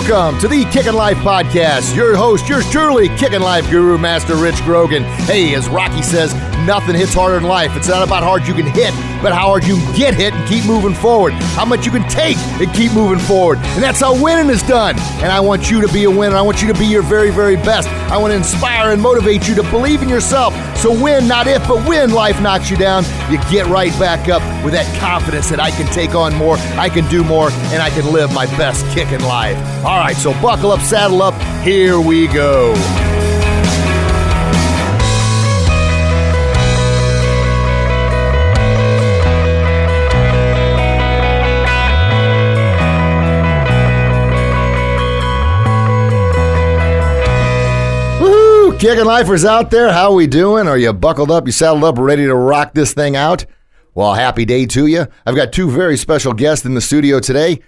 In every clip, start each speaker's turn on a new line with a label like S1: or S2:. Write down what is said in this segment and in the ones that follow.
S1: Welcome to the Kickin' Life Podcast. Your host, yours truly, Kickin' Life Guru, Master Rich Grogan. Hey, as Rocky says, nothing hits harder in life. It's not about how hard you can hit, but how hard you can get hit and keep moving forward. How much you can take and keep moving forward. And that's how winning is done. And I want you to be a winner. I want you to be your very, very best. I want to inspire and motivate you to believe in yourself. So win, not if, but when life knocks you down, you get right back up with that confidence that I can take on more, I can do more, and I can live my best kick in life. All right, so buckle up, saddle up, here we go. Kicking lifers out there, how are we doing? Are you buckled up? You saddled up, ready to rock this thing out? Well, happy day to you. I've got two very special guests in the studio today.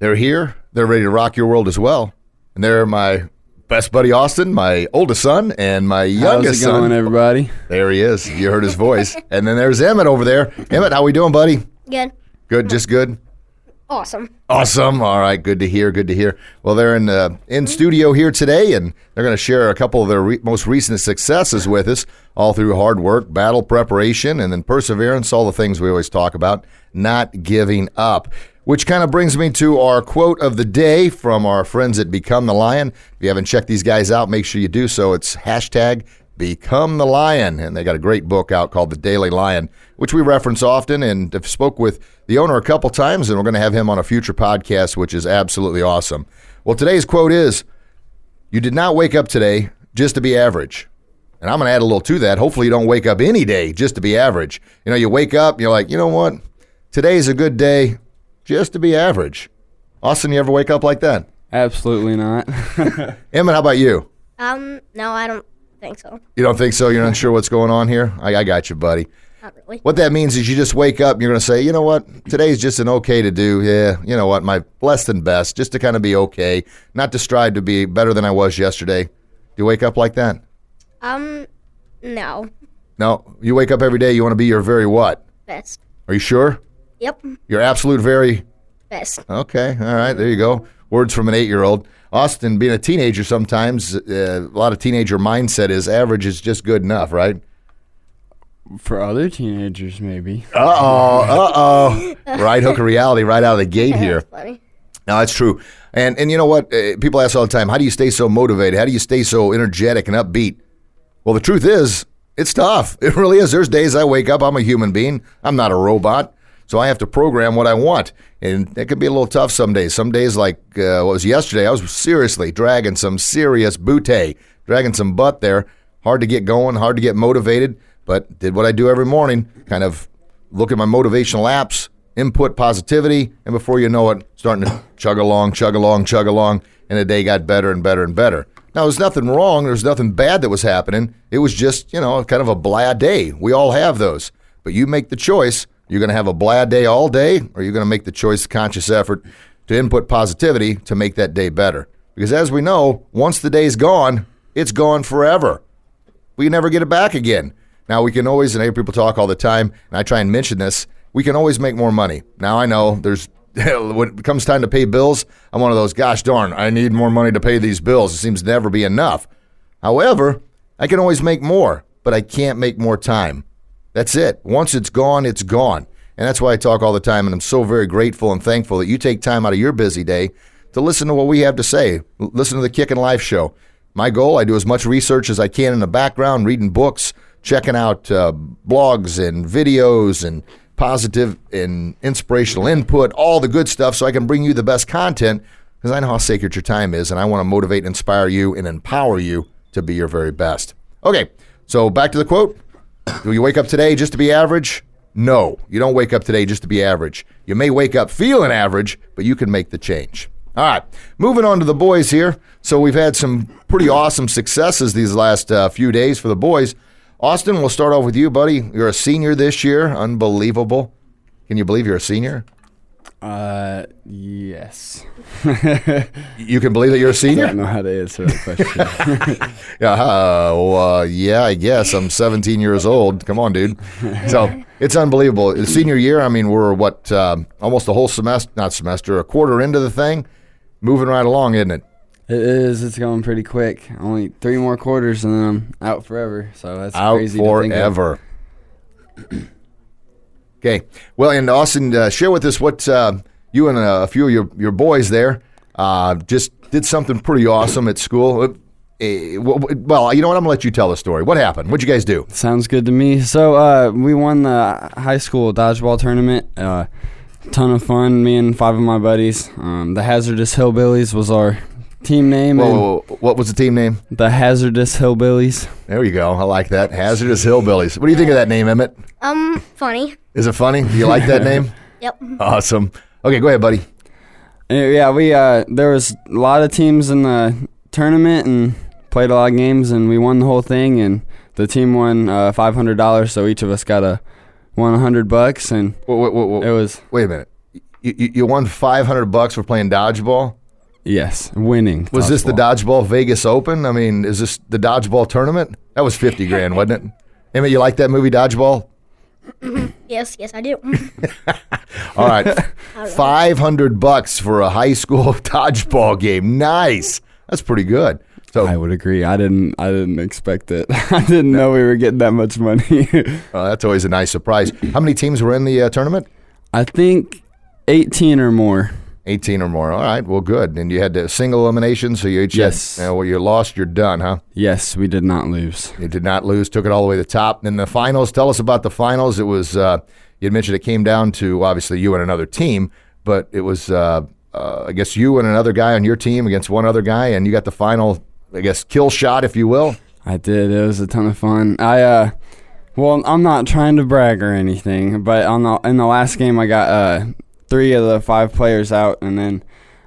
S1: They're here. They're ready to rock your world as well. And they're my best buddy Austin, my oldest son, and my
S2: How's
S1: youngest
S2: it going,
S1: son.
S2: everybody?
S1: There he is. You heard his voice. and then there's Emmitt over there. Emmitt, how we doing, buddy?
S3: Good.
S1: Good, just good.
S3: Awesome.
S1: Awesome. All right. Good to hear. Good to hear. Well, they're in uh, in studio here today, and they're going to share a couple of their re- most recent successes with us, all through hard work, battle preparation, and then perseverance. All the things we always talk about, not giving up. Which kind of brings me to our quote of the day from our friends at Become the Lion. If you haven't checked these guys out, make sure you do so. It's hashtag Become the Lion. And they got a great book out called The Daily Lion, which we reference often and have spoke with the owner a couple times, and we're going to have him on a future podcast, which is absolutely awesome. Well, today's quote is You did not wake up today just to be average. And I'm going to add a little to that. Hopefully, you don't wake up any day just to be average. You know, you wake up, you're like, you know what? Today's a good day just to be average. Austin, you ever wake up like that?
S2: Absolutely not.
S1: Emmitt, how about you?
S3: Um, no, I don't think so.
S1: You don't think so? You're not sure what's going on here? I, I got you, buddy.
S3: Not really.
S1: What that means is you just wake up and you're going to say, you know what, today's just an okay to do. Yeah, you know what, my less than best, just to kind of be okay, not to strive to be better than I was yesterday. Do you wake up like that?
S3: Um, no.
S1: No, you wake up every day, you want to be your very what?
S3: Best.
S1: Are you sure?
S3: Yep.
S1: Your absolute very.
S3: Best.
S1: Okay, all right, there you go. Words from an eight year old. Austin, being a teenager, sometimes uh, a lot of teenager mindset is average is just good enough, right?
S2: For other teenagers, maybe.
S1: Uh oh, uh oh. right hook of reality right out of the gate here.
S3: That's funny.
S1: No, that's true. And and you know what? Uh, people ask all the time, how do you stay so motivated? How do you stay so energetic and upbeat? Well, the truth is, it's tough. It really is. There's days I wake up, I'm a human being. I'm not a robot. So I have to program what I want. And it can be a little tough some days. Some days, like uh, what was yesterday, I was seriously dragging some serious bootay, dragging some butt there. Hard to get going, hard to get motivated, but did what I do every morning, kind of look at my motivational apps, input positivity, and before you know it, starting to chug along, chug along, chug along, and the day got better and better and better. Now, there's nothing wrong. There's nothing bad that was happening. It was just, you know, kind of a blah day. We all have those. But you make the choice. You're going to have a blah day all day, or you're going to make the choice, conscious effort to input positivity to make that day better. Because as we know, once the day's gone, it's gone forever. We can never get it back again. Now we can always, and I hear people talk all the time, and I try and mention this. We can always make more money. Now I know there's when it comes time to pay bills, I'm one of those. Gosh darn, I need more money to pay these bills. It seems to never be enough. However, I can always make more, but I can't make more time. That's it. Once it's gone, it's gone. And that's why I talk all the time. And I'm so very grateful and thankful that you take time out of your busy day to listen to what we have to say. Listen to the Kick and Life show. My goal, I do as much research as I can in the background, reading books, checking out uh, blogs and videos and positive and inspirational input, all the good stuff, so I can bring you the best content because I know how sacred your time is, and I want to motivate inspire you and empower you to be your very best. Okay, so back to the quote. Do you wake up today just to be average? No, you don't wake up today just to be average. You may wake up feeling average, but you can make the change. All right, moving on to the boys here. So we've had some pretty awesome successes these last uh, few days for the boys. Austin, we'll start off with you, buddy. You're a senior this year. Unbelievable. Can you believe you're a senior?
S2: Uh, yes.
S1: You can believe that you're a senior?
S2: I don't know how to answer that question.
S1: Yeah, uh, well, uh, yeah, I guess I'm 17 years old. Come on, dude. So it's unbelievable. The senior year, I mean, we're what um, almost a whole semester, not semester, a quarter into the thing, moving right along, isn't it?
S2: it is. It's going pretty quick. Only three more quarters and then I'm out forever. So that's
S1: Out
S2: crazy to think of.
S1: forever. Okay. Well, and Austin, uh, share with us what uh, you and a few of your, your boys there uh, just did something pretty awesome at school. Uh, eh, well, you know what? I'm going to let you tell the story. What happened? What'd you guys do?
S2: Sounds good to me. So uh, we won the high school dodgeball tournament. Uh, ton of fun. Me and five of my buddies. Um, the Hazardous Hillbillies was our team name.
S1: Whoa,
S2: and
S1: whoa, whoa, what was the team name?
S2: The Hazardous Hillbillies.
S1: There you go. I like that. Hazardous Hillbillies. What do you think of that name, Emmitt?
S3: Um, funny.
S1: Is it funny? Do you like that name?
S3: Yep.
S1: Awesome. Okay, go ahead, buddy.
S2: Uh, Yeah, we uh, there was a lot of teams in the tournament and played a lot of games and we won the whole thing and the team won uh, five hundred dollars. So each of us got a one hundred bucks and
S1: Wait, wait, wait, wait,
S2: it was
S1: wait a minute. You, you, you won 500 bucks for playing dodgeball?
S2: Yes winning.
S1: Was this the
S2: dodgeball.
S1: Dodgeball Vegas Open? I mean, is this the Dodgeball tournament? That was 50 grand, wasn't it? Emmitt, you like that movie Dodgeball?
S3: Yes, yes, I do.
S1: All right. 500 bucks for a high school dodgeball game. Nice. That's pretty good. So
S2: I would agree. I didn't. I didn't expect it. I didn't know we were getting that much money.
S1: uh, that's always a nice surprise. How many teams were in the uh, tournament?
S2: I think eighteen or more.
S1: 18 or more. All right. Well, good. And you had the single elimination, so you each
S2: Yes.
S1: had, uh, well, you lost, you're done, huh?
S2: Yes, we did not lose.
S1: You did not lose, took it all the way to the top. And the finals, tell us about the finals. It was, uh, you had mentioned it came down to obviously you and another team, but it was, uh, uh, I guess, you and another guy on your team against one other guy, and you got the final, I guess, kill shot, if you will.
S2: I did. It was a ton of fun. I uh, well, I'm not trying to brag or anything, but on the in the last game, I got uh three of the five players out, and then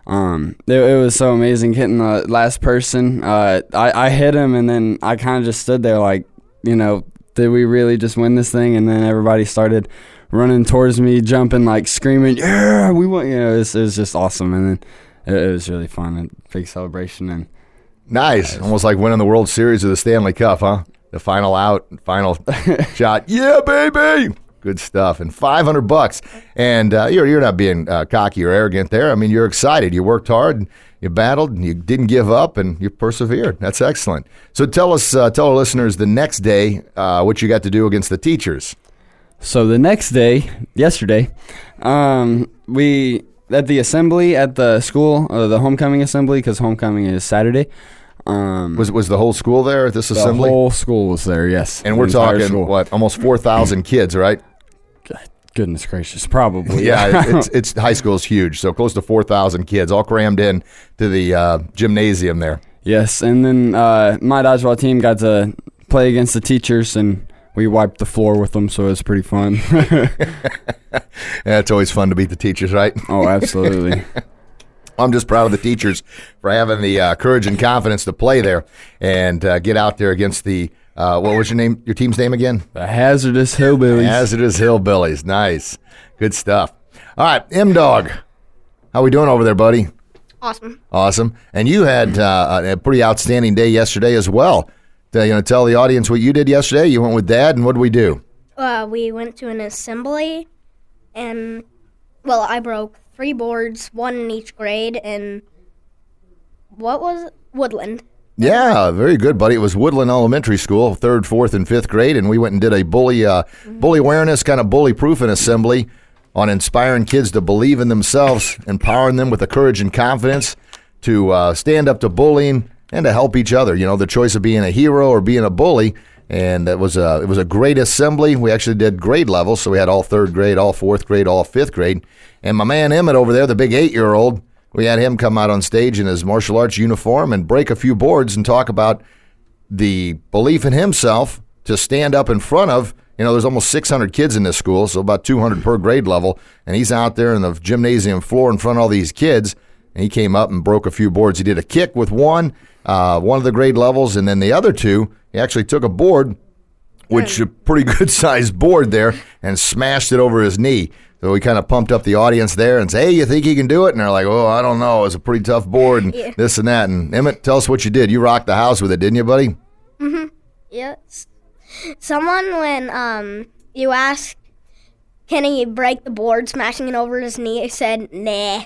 S2: um, it, it was so amazing hitting the last person. Uh, I I hit him, and then I kind of just stood there like, you know, did we really just win this thing? And then everybody started running towards me, jumping, like screaming, "Yeah, we won!" You know, it was, it was just awesome, and then it, it was really fun, a big celebration, and
S1: Nice. Almost like winning the World Series of the Stanley Cup, huh? The final out, final shot. Yeah, baby. Good stuff. And 500 bucks. And uh, you're, you're not being uh, cocky or arrogant there. I mean, you're excited. You worked hard, and you battled, and you didn't give up, and you persevered. That's excellent. So tell us, uh, tell our listeners the next day uh, what you got to do against the teachers.
S2: So the next day, yesterday, um, we at the assembly at the school, uh, the homecoming assembly, because homecoming is Saturday. Um,
S1: Was was the whole school there at this
S2: the
S1: assembly?
S2: The whole school was there? Yes,
S1: and
S2: the
S1: we're talking
S2: school.
S1: what almost 4,000 kids, right?
S2: Goodness gracious, probably.
S1: Yeah, it's, it's high school is huge, so close to four thousand kids all crammed in to the uh, gymnasium there.
S2: yes, and then uh, my dodgeball team got to play against the teachers, and we wiped the floor with them, so it was pretty fun.
S1: Yeah, it's always fun to beat the teachers, right?
S2: oh, absolutely.
S1: I'm just proud of the teachers for having the uh, courage and confidence to play there and uh, get out there against the uh, what was your name? Your team's name again?
S2: the hazardous hillbillies.
S1: Hazardous Hillbillies. Nice, good stuff. All right, M Dog, how we doing over there, buddy?
S3: awesome.
S1: Awesome. And you had uh, a pretty outstanding day yesterday as well. Uh, you know, tell the audience what you did yesterday. You went with Dad, and what did we do?
S3: Uh, we went to an assembly, and well, I broke three boards, one in each grade, and what was it? Woodland?
S1: Yeah, very good, buddy. It was Woodland Elementary School, third, fourth, and fifth grade, and we went and did a bully, uh, bully awareness, kind of bully proofing assembly on inspiring kids to believe in themselves, empowering them with the courage and confidence to uh, stand up to bullying and to help each other. You know, the choice of being a hero or being a bully. And it was a it was a great assembly. We actually did grade levels, so we had all third grade, all fourth grade, all fifth grade. And my man Emmitt over there, the big eight year old, we had him come out on stage in his martial arts uniform and break a few boards and talk about the belief in himself to stand up in front of you know there's almost 600 kids in this school so about 200 per grade level. And he's out there in the gymnasium floor in front of all these kids. And he came up and broke a few boards. He did a kick with one uh, one of the grade levels. And then the other two he actually took a board which a pretty good sized board there and smashed it over his knee So we kind of pumped up the audience there and say, "Hey, you think he can do it?" And they're like, "Oh, I don't know. It's a pretty tough board and
S3: Yeah.
S1: this and that." And Emmitt, tell us what you did. You rocked the house with it, didn't you, buddy? Mhm.
S3: Yes. Someone when um you asked can he break the board smashing it over his knee said nah.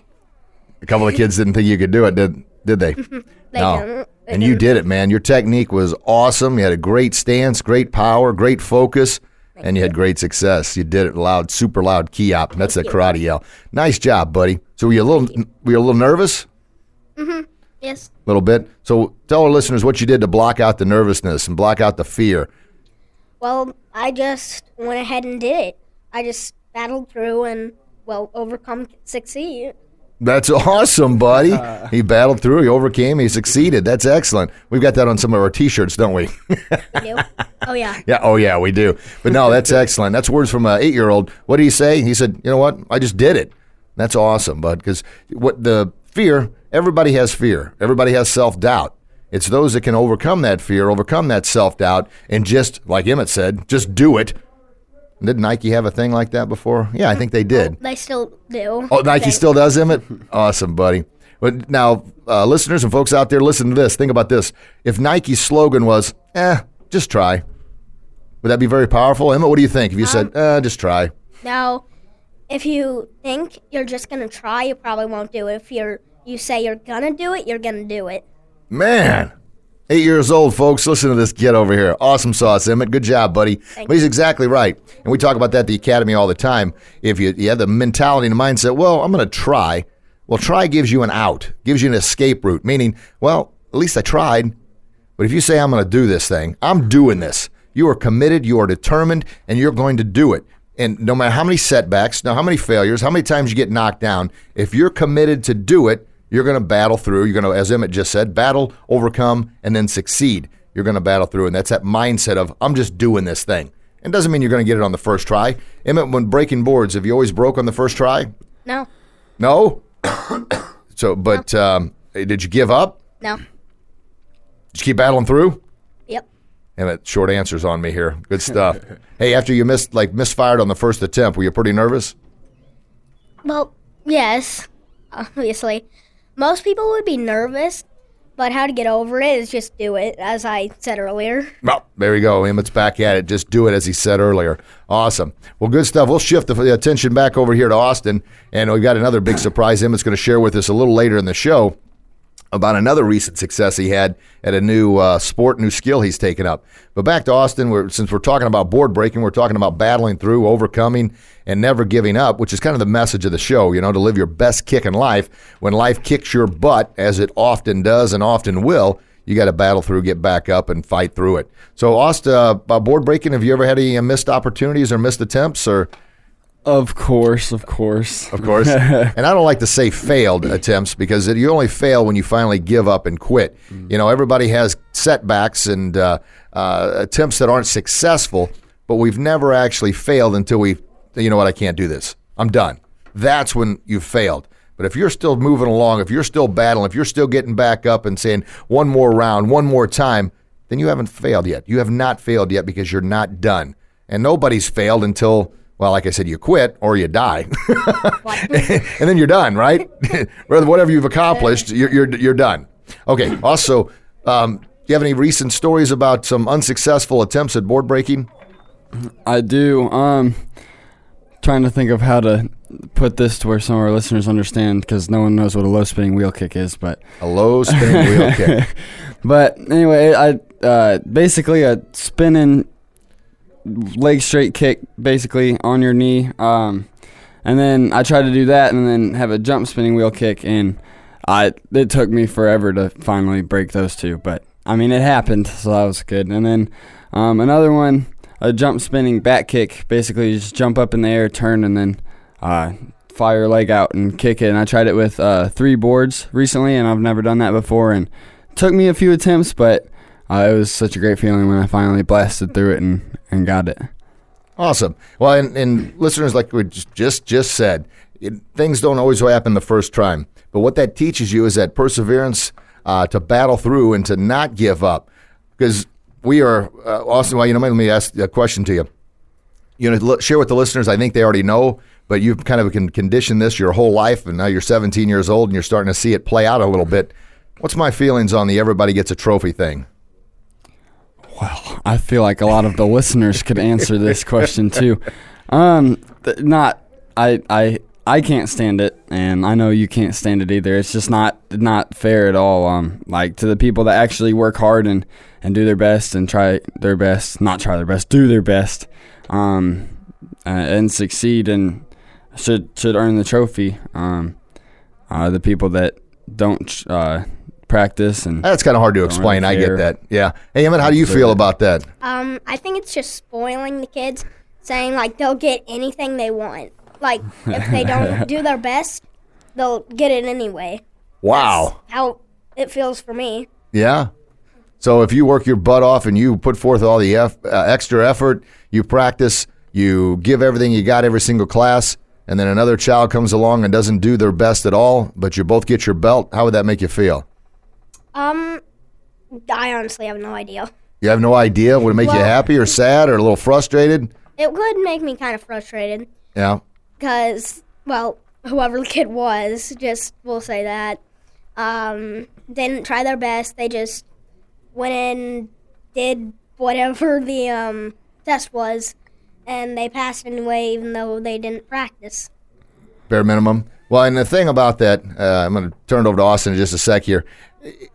S1: A couple of kids didn't think you could do it, did did they?
S3: They
S1: no.
S3: didn't. They
S1: And you did it, man. Your technique was awesome. You had a great stance, great power, great focus, and you had great success. You did it loud, super loud kihap. That's a karate yell. Nice job, buddy. So were you a little were you a little nervous? Mm-hmm.
S3: Yes.
S1: A little bit. So tell our listeners what you did to block out the nervousness and block out the fear.
S3: Well, I just went ahead and did it. I just battled through and well overcome succeed.
S1: That's awesome, buddy. he battled through, he overcame, he succeeded. That's excellent. We've got that on some of our t-shirts, don't we?
S3: You do? oh yeah.
S1: Yeah, oh yeah, we do. But no, that's excellent. That's words from an eight-year-old. What did he say? He said, "You know what? I just did it." That's awesome, bud. Because what the fear? Everybody has fear. Everybody has self-doubt. It's those that can overcome that fear, overcome that self-doubt, and just like Emmitt said, just do it. Did Nike have a thing like that before? Yeah, I think they did.
S3: They still do.
S1: Oh, Nike
S3: They-
S1: still does Emmitt? Awesome, buddy. But now, uh, listeners and folks out there, listen to this. Think about this. If Nike's slogan was, eh, just try, would that be very powerful? Emmitt, what do you think? If you said, eh, just try.
S3: Now, if you think you're just gonna try, you probably won't do it. If you're you say you're gonna do it, you're gonna do it.
S1: Man, eight years old, folks. Listen to this kid over here. Awesome sauce, Emmitt. Good job, buddy. but he's exactly right. And we talk about that at the academy all the time. If you, you have the mentality and the mindset, well, I'm going to try. Well, try gives you an out, gives you an escape route, meaning, well, at least I tried. But if you say, I'm going to do this thing, I'm doing this. You are committed, you are determined, and you're going to do it. And no matter how many setbacks, no how many failures, how many times you get knocked down, if you're committed to do it, you're going to battle through. You're going to, as Emmitt just said, battle, overcome, and then succeed. You're going to battle through. And that's that mindset of, I'm just doing this thing. It doesn't mean you're going to get it on the first try. Emmitt, when breaking boards, have you always broke on the first try?
S3: No,
S1: No? so, but um, did you give up?
S3: no.
S1: Did you keep battling through?
S3: Yep.
S1: Emmitt, short answers on me here. Good stuff. hey, after you missed, like, misfired on the first attempt, were you pretty nervous?
S3: Well, yes, obviously. Most people would be nervous, but how to get over it is just do it, as I said earlier.
S1: Well, there you go. Emmitt's back at it. Just do it, as he said earlier. Awesome. Well, good stuff. We'll shift the, attention back over here to Austin, and we've got another big surprise Emmitt's going to share with us a little later in the show about another recent success he had at a new uh, sport, new skill he's taken up. But back to Austin, we're, since we're talking about board breaking, we're talking about battling through, overcoming, and never giving up, which is kind of the message of the show, you know, to live your best kick in life. When life kicks your butt, as it often does and often will, you got to battle through, get back up, and fight through it. So, Austin, uh, about board breaking, have you ever had any uh, missed opportunities or missed attempts or –
S2: Of course, of course.
S1: of course. and I don't like to say failed attempts because it, you only fail when you finally give up and quit. You know, everybody has setbacks and uh, uh, attempts that aren't successful, but we've never actually failed until we, you know what, I can't do this. I'm done. That's when you've failed. But if you're still moving along, if you're still battling, if you're still getting back up and saying one more round, one more time, then you haven't failed yet. You have not failed yet because you're not done. And nobody's failed until, well, like I said, you quit or you die. and then you're done, right? Whether whatever you've accomplished, you're, you're, you're done. Okay. Austin, um, do you have any recent stories about some unsuccessful attempts at board breaking?
S2: I do. Um, trying to think of how to put this to where some of our listeners understand because no one knows what a low spinning wheel kick is. But
S1: A low spinning wheel kick.
S2: but anyway, I uh, basically a spinning leg straight kick, basically on your knee. Um, and then I tried to do that, and then have a jump spinning wheel kick, and I it took me forever to finally break those two. But I mean, it happened, so that was good. And then um, another one, a jump spinning back kick. Basically, you just jump up in the air, turn, and then uh, fire leg out and kick it. And I tried it with uh, three boards recently, and I've never done that before. And took me a few attempts, but uh, it was such a great feeling when I finally blasted through it and, and got it.
S1: Awesome. Well, and, and listeners, like we just just, said, it, things don't always happen the first time. But what that teaches you is that perseverance uh, to battle through and to not give up. Because we are, uh, well, you know, let me ask a question to you. You know, share with the listeners, I think they already know, but you've kind of can condition this your whole life, and now you're 17 years old and you're starting to see it play out a little bit. What's my feelings on the everybody gets a trophy thing?
S2: Well, I feel like a lot of the listeners could answer this question too. Um, th- not I I I can't stand it, and I know you can't stand it either. It's just not not fair at all. Um, like to the people that actually work hard and and do their best and try their best, not try their best, do their best, um, uh, and succeed and should should earn the trophy. Um, uh, the people that don't uh, practice and
S1: That's kind of hard to explain. I get that. Yeah. Hey, Emmitt, how do you feel about that?
S3: Um, I think it's just spoiling the kids, saying like they'll get anything they want. Like if they don't do their best, they'll get it anyway.
S1: Wow.
S3: How it feels for me.
S1: Yeah. So if you work your butt off and you put forth all the eff- uh, extra effort, you practice, you give everything you got every single class, and then another child comes along and doesn't do their best at all, but you both get your belt, how would that make you feel?
S3: Um, I honestly have no idea.
S1: You have no idea. Would it make you happy or sad or a little frustrated?
S3: It would make me kind of frustrated
S1: Yeah.
S3: because, well, whoever the kid was, just we'll say that, um, didn't try their best. They just went in, did whatever the um, test was, and they passed anyway, even though they didn't practice.
S1: bare minimum. Well, and the thing about that, uh, I'm going to turn it over to Austin in just a sec here.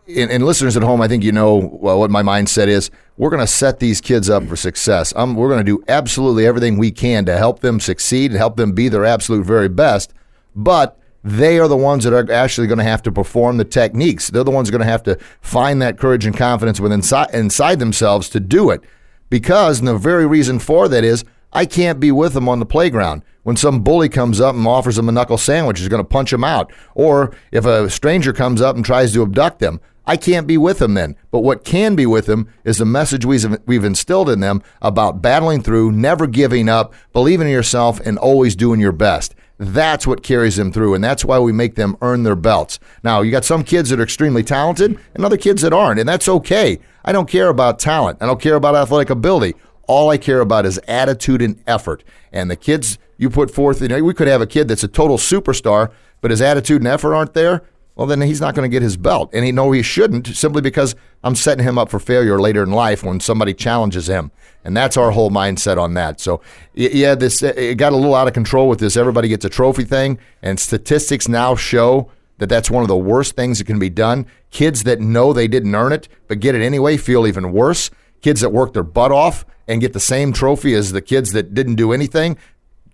S1: And, and listeners at home, I think you know well, what my mindset is. We're going to set these kids up for success. Um, we're going to do absolutely everything we can to help them succeed and help them be their absolute very best. But they are the ones that are actually going to have to perform the techniques. They're the ones going to have to find that courage and confidence within inside, inside themselves to do it. Because, and the very reason for that is, I can't be with them on the playground. When some bully comes up and offers them a knuckle sandwich, is going to punch them out. Or if a stranger comes up and tries to abduct them, I can't be with them then. But what can be with them is the message we've, we've instilled in them about battling through, never giving up, believing in yourself, and always doing your best. That's what carries them through, and that's why we make them earn their belts. Now, you got some kids that are extremely talented and other kids that aren't, and that's okay. I don't care about talent. I don't care about athletic ability. All I care about is attitude and effort. And the kids you put forth, you know, we could have a kid that's a total superstar, but his attitude and effort aren't there. Well, then he's not going to get his belt. And he know he shouldn't simply because I'm setting him up for failure later in life when somebody challenges him. And that's our whole mindset on that. So, yeah, this it got a little out of control with this. Everybody gets a trophy thing, and statistics now show that that's one of the worst things that can be done. Kids that know they didn't earn it but get it anyway feel even worse. Kids that work their butt off and get the same trophy as the kids that didn't do anything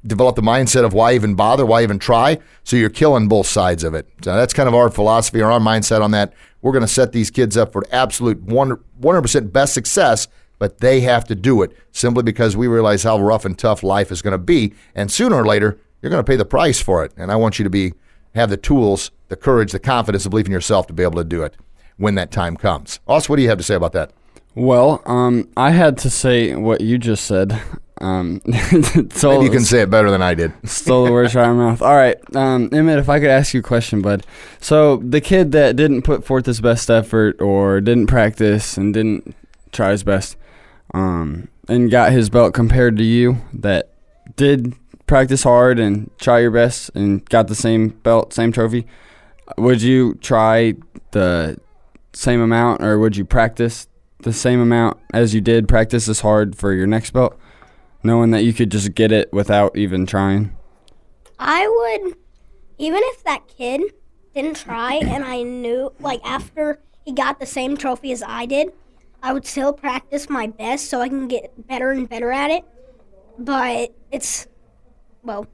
S1: develop the mindset of why even bother, why even try. So you're killing both sides of it. So that's kind of our philosophy or our mindset on that. We're going to set these kids up for absolute 100% best success, but they have to do it simply because we realize how rough and tough life is going to be. And sooner or later, you're going to pay the price for it. And I want you to be have the tools, the courage, the confidence, the belief in yourself to be able to do it when that time comes. Austin, what do you have to say about that?
S2: Well, um, I had to say what you just said. Um,
S1: Maybe you can say it better than I did.
S2: Stole the words out of my mouth. All right, um, Emmitt, if I could ask you a question, bud. So the kid that didn't put forth his best effort or didn't practice and didn't try his best, um, and got his belt compared to you that did practice hard and try your best and got the same belt, same trophy, would you try the same amount or would you practice the same amount as you did practice as hard for your next belt? knowing that you could just get it without even trying.
S3: I would, even if that kid didn't try and I knew, like, after he got the same trophy as I did, I would still practice my best so I can get better and better at it. But it's, well,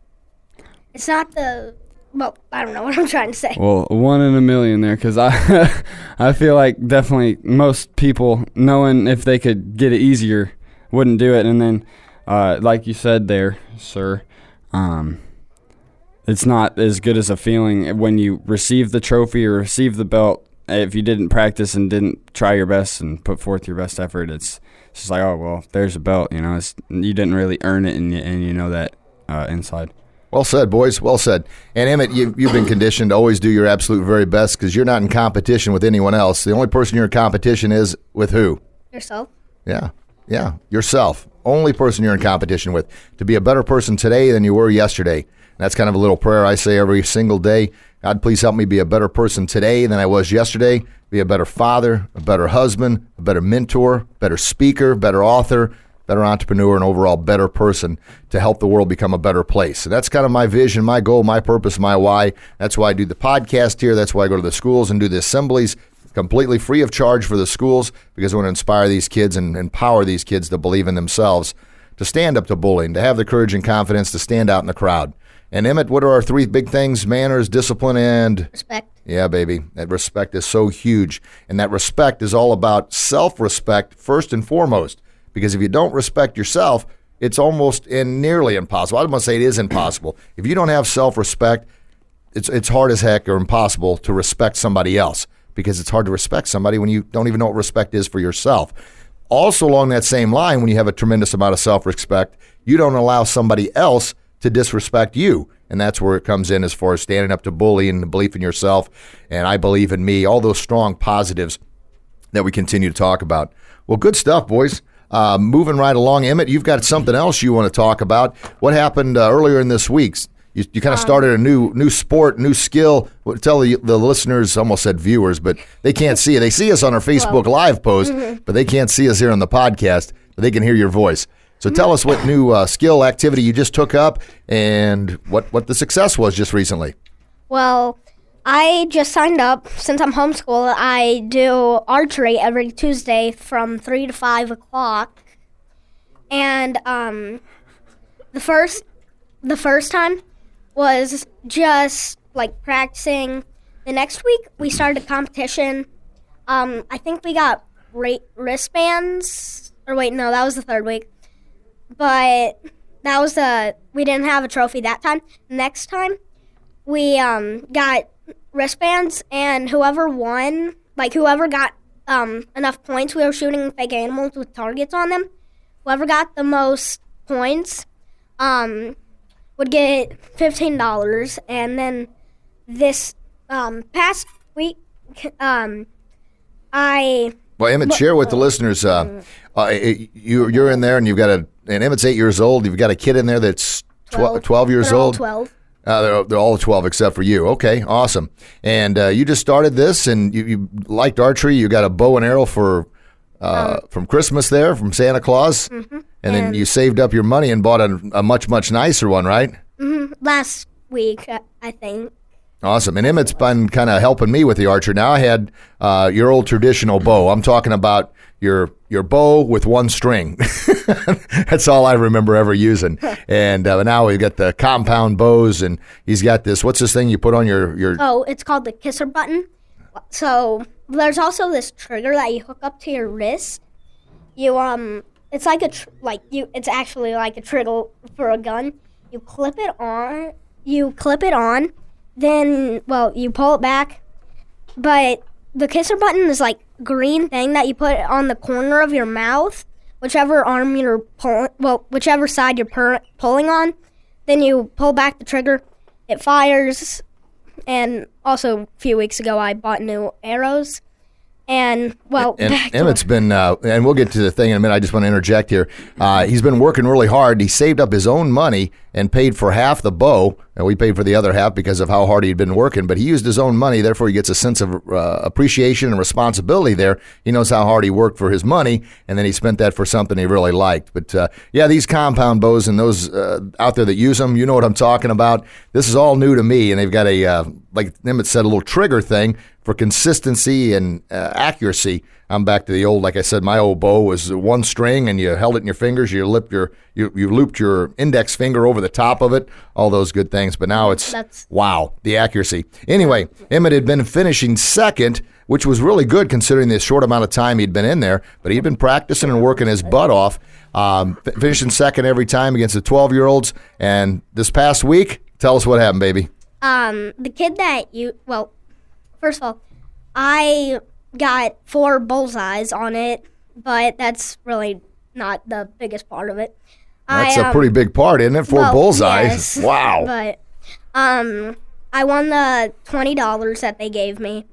S3: it's not the, well, I don't know what I'm trying to say.
S2: Well, one in a million there, because I, I feel like definitely most people knowing if they could get it easier wouldn't do it, and then, uh, like you said there, sir, um, it's not as good as a feeling when you receive the trophy or receive the belt. If you didn't practice and didn't try your best and put forth your best effort, it's, it's just like, oh well, there's a belt. You know, it's, you didn't really earn it, and you, and you know that uh, inside.
S1: Well said, boys. Well said. And Emmitt, you, you've been conditioned to always do your absolute very best because you're not in competition with anyone else. The only person you're in competition is with who?
S3: Yourself.
S1: Yeah, yeah, yourself. Only person you're in competition with to be a better person today than you were yesterday. that's kind of a little prayer I say every single day. God, please help me be a better person today than I was yesterday, be a better father, a better husband, a better mentor, better speaker, better author, better entrepreneur, and overall better person to help the world become a better place. So that's kind of my vision, my goal, my purpose, my why. That's why I do the podcast here. That's why I go to the schools and do the assemblies completely free of charge for the schools because I want to inspire these kids and empower these kids to believe in themselves, to stand up to bullying, to have the courage and confidence to stand out in the crowd. And Emmitt, what are our three big things? Manners, discipline, and
S3: Respect.
S1: yeah, baby. That respect is so huge. And that respect is all about self respect first and foremost. Because if you don't respect yourself, it's almost and nearly impossible. I don't want to say it is impossible. If you don't have self respect, it's it's hard as heck or impossible to respect somebody else because it's hard to respect somebody when you don't even know what respect is for yourself. Also, along that same line, when you have a tremendous amount of self respect, you don't allow somebody else to disrespect you. And that's where it comes in as far as standing up to bullying, the belief in yourself, and I believe in me, all those strong positives that we continue to talk about. Well, good stuff, boys. Uh, moving right along, Emmitt, you've got something else you want to talk about. What happened uh, earlier in this week? You, you kind of started a new new sport, new skill. Well, Tell the, the listeners, almost said viewers, but they can't see it. They see us on our Facebook Live post, but they can't see us here on the podcast. But they can hear your voice. So tell us what new uh, skill activity you just took up and what, what the success was just recently.
S3: Well, I just signed up since I'm homeschooled. I do archery every Tuesday from three to five o'clock, and um, the first the first time was just like practicing. The next week we started a competition. Um, I think we got ra- wristbands. Or wait, no, that was the third week. But that was the we didn't have a trophy that time. Next time we um, got wristbands, and whoever won, like whoever got um, enough points, we were shooting fake animals with targets on them. Whoever got the most points um, would get fifteen dollars, and then this um, past week, um, I
S1: Well, Emmitt, share with the listeners. Uh, uh, you, you're in there, and you've got a. And Emmitt's eight years old. You've got a kid in there that's tw- 12, 12 years old.
S3: twelve.
S1: Uh, they're, they're all 12 except for you. Okay, awesome. And uh, you just started this, and you, you liked archery. You got a bow and arrow for uh, from Christmas there from Santa Claus, and then you saved up your money and bought a, a much much nicer one, right?
S3: last week, I- I think.
S1: Awesome. And Emmitt's been kind of helping me with the archer. Now I had uh, your old traditional bow. I'm talking about your your bow with one string. That's all I remember ever using. And uh, now we've got the compound bows, and he's got this. What's this thing you put on your your?
S3: Oh, it's called the kisser button. So there's also this trigger that you hook up to your wrist. You um, it's like a tr- like you. It's actually like a trigger for a gun. You clip it on. You clip it on. Then well, you pull it back. But the kisser button is like green thing that you put on the corner of your mouth, whichever arm you're pulling. Well, whichever side you're pulling on. Then you pull back the trigger. It fires and also a few weeks ago I bought new arrows. And well,
S1: And
S3: back to-
S1: Emmitt's been, uh, and we'll get to the thing in a minute. I just want to interject here. Uh, he's been working really hard. He saved up his own money and paid for half the bow, and we paid for the other half because of how hard he'd been working. But he used his own money, therefore he gets a sense of uh, appreciation and responsibility there. He knows how hard he worked for his money, and then he spent that for something he really liked. But uh, yeah, these compound bows and those uh, out there that use them, you know what I'm talking about. This is all new to me, and they've got a uh, like Emmett said, a little trigger thing for consistency and uh, accuracy. I'm back to the old, like I said, my old bow was one string, and you held it in your fingers. You lipped your, you, you looped your index finger over the top of it. All those good things. But now it's
S3: That's-
S1: wow, the accuracy. Anyway, Emmitt had been finishing second, which was really good considering the short amount of time he'd been in there. But he'd been practicing and working his butt off, um, f- finishing second every time against the 12 year olds. And this past week, tell us what happened, baby.
S3: um the kid that you well, first of all, I got four bullseyes on it, but that's really not the biggest part of it.
S1: That's
S3: I,
S1: a
S3: um,
S1: pretty big part, isn't it? Four
S3: well,
S1: bullseyes.
S3: yes,
S1: Wow.
S3: But um, I won the twenty dollars that they gave me.